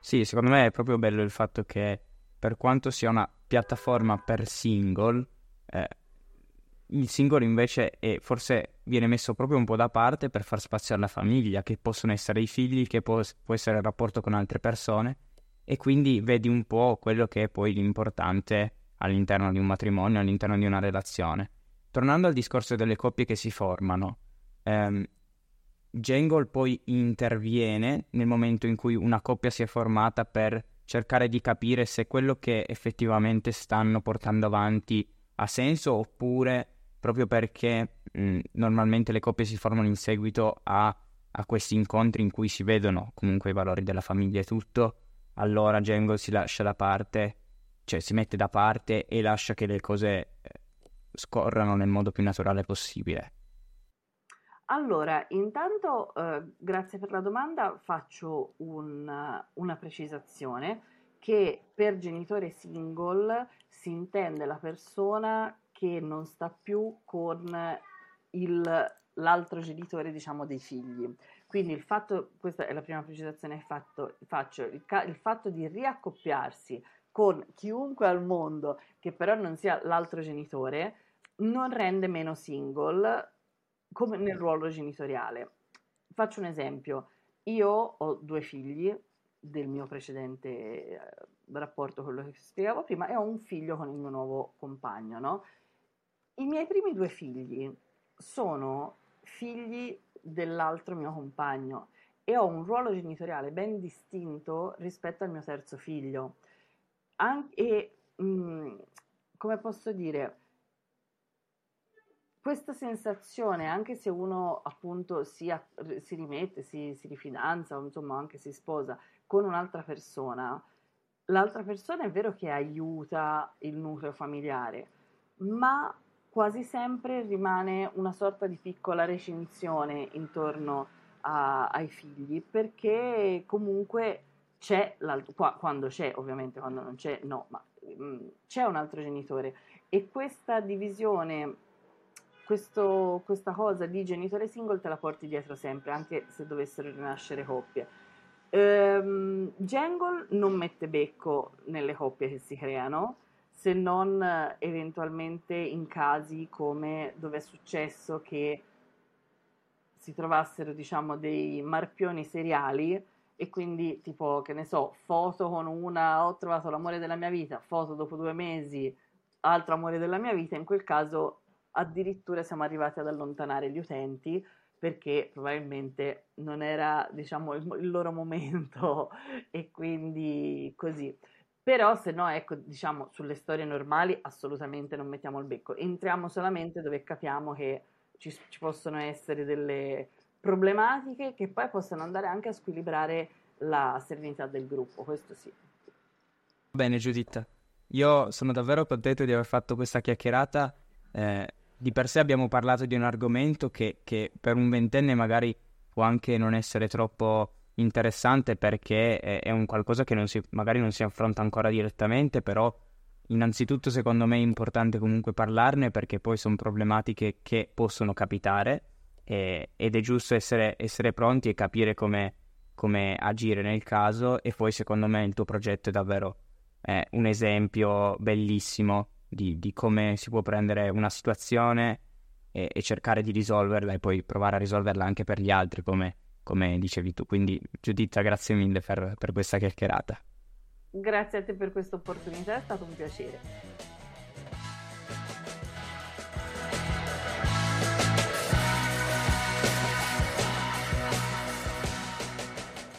Sì, secondo me è proprio bello il fatto che per quanto sia una piattaforma per single, eh, il single invece è, forse viene messo proprio un po' da parte per far spazio alla famiglia, che possono essere i figli, che può, può essere il rapporto con altre persone e quindi vedi un po' quello che è poi l'importante all'interno di un matrimonio, all'interno di una relazione. Tornando al discorso delle coppie che si formano, ehm, Jangle poi interviene nel momento in cui una coppia si è formata per cercare di capire se quello che effettivamente stanno portando avanti ha senso oppure proprio perché mh, normalmente le coppie si formano in seguito a, a, questi incontri in cui si vedono comunque i valori della famiglia e tutto, allora Jangle si lascia da parte cioè si mette da parte e lascia che le cose eh, scorrano nel modo più naturale possibile? Allora, intanto, eh, grazie per la domanda, faccio un, una precisazione che per genitore single si intende la persona che non sta più con il, l'altro genitore, diciamo, dei figli. Quindi il fatto, questa è la prima precisazione che fatto, faccio, il, il fatto di riaccoppiarsi con chiunque al mondo che però non sia l'altro genitore non rende meno single come nel ruolo genitoriale. Faccio un esempio, io ho due figli del mio precedente eh, rapporto, quello che spiegavo prima, e ho un figlio con il mio nuovo compagno, no? I miei primi due figli sono figli dell'altro mio compagno e ho un ruolo genitoriale ben distinto rispetto al mio terzo figlio. An- e mh, mm, come posso dire, questa sensazione, anche se uno appunto si, si rimette, si, si rifidanza, o insomma anche si sposa con un'altra persona, l'altra persona è vero che aiuta il nucleo familiare, ma quasi sempre rimane una sorta di piccola recinzione intorno a, ai figli, perché comunque c'è, quando c'è, ovviamente quando non c'è, no, ma mh, mm, c'è un altro genitore. E questa divisione questo, questa cosa di genitore single te la porti dietro sempre, anche se dovessero rinascere coppie. Ehm, Jangle non mette becco nelle coppie che si creano, se non eventualmente in casi come dove è successo che si trovassero, diciamo, dei marpioni seriali e quindi tipo, che ne so, foto con una, ho trovato l'amore della mia vita, foto dopo due mesi, altro amore della mia vita, in quel caso addirittura siamo arrivati ad allontanare gli utenti perché probabilmente non era diciamo il, il loro momento *laughs* e quindi così. Però se no ecco diciamo sulle storie normali assolutamente non mettiamo il becco. Entriamo solamente dove capiamo che ci, ci possono essere delle problematiche che poi possono andare anche a squilibrare la serenità del gruppo questo sì. Bene Giuditta io sono davvero contento di aver fatto questa chiacchierata eh, di per sé abbiamo parlato di un argomento che, che, per un ventenne magari può anche non essere troppo interessante perché è, è un qualcosa che non si, magari non si affronta ancora direttamente, però innanzitutto secondo me è importante comunque parlarne perché poi sono problematiche che possono capitare e, ed è giusto essere, essere, pronti e capire come, come agire nel caso e poi secondo me il tuo progetto è davvero eh, un esempio bellissimo di, di come si può prendere una situazione e, e, cercare di risolverla e poi provare a risolverla anche per gli altri, come, come dicevi tu. Quindi Giuditta, grazie mille per, per questa chiacchierata. Grazie a te per questa opportunità, è stato un piacere.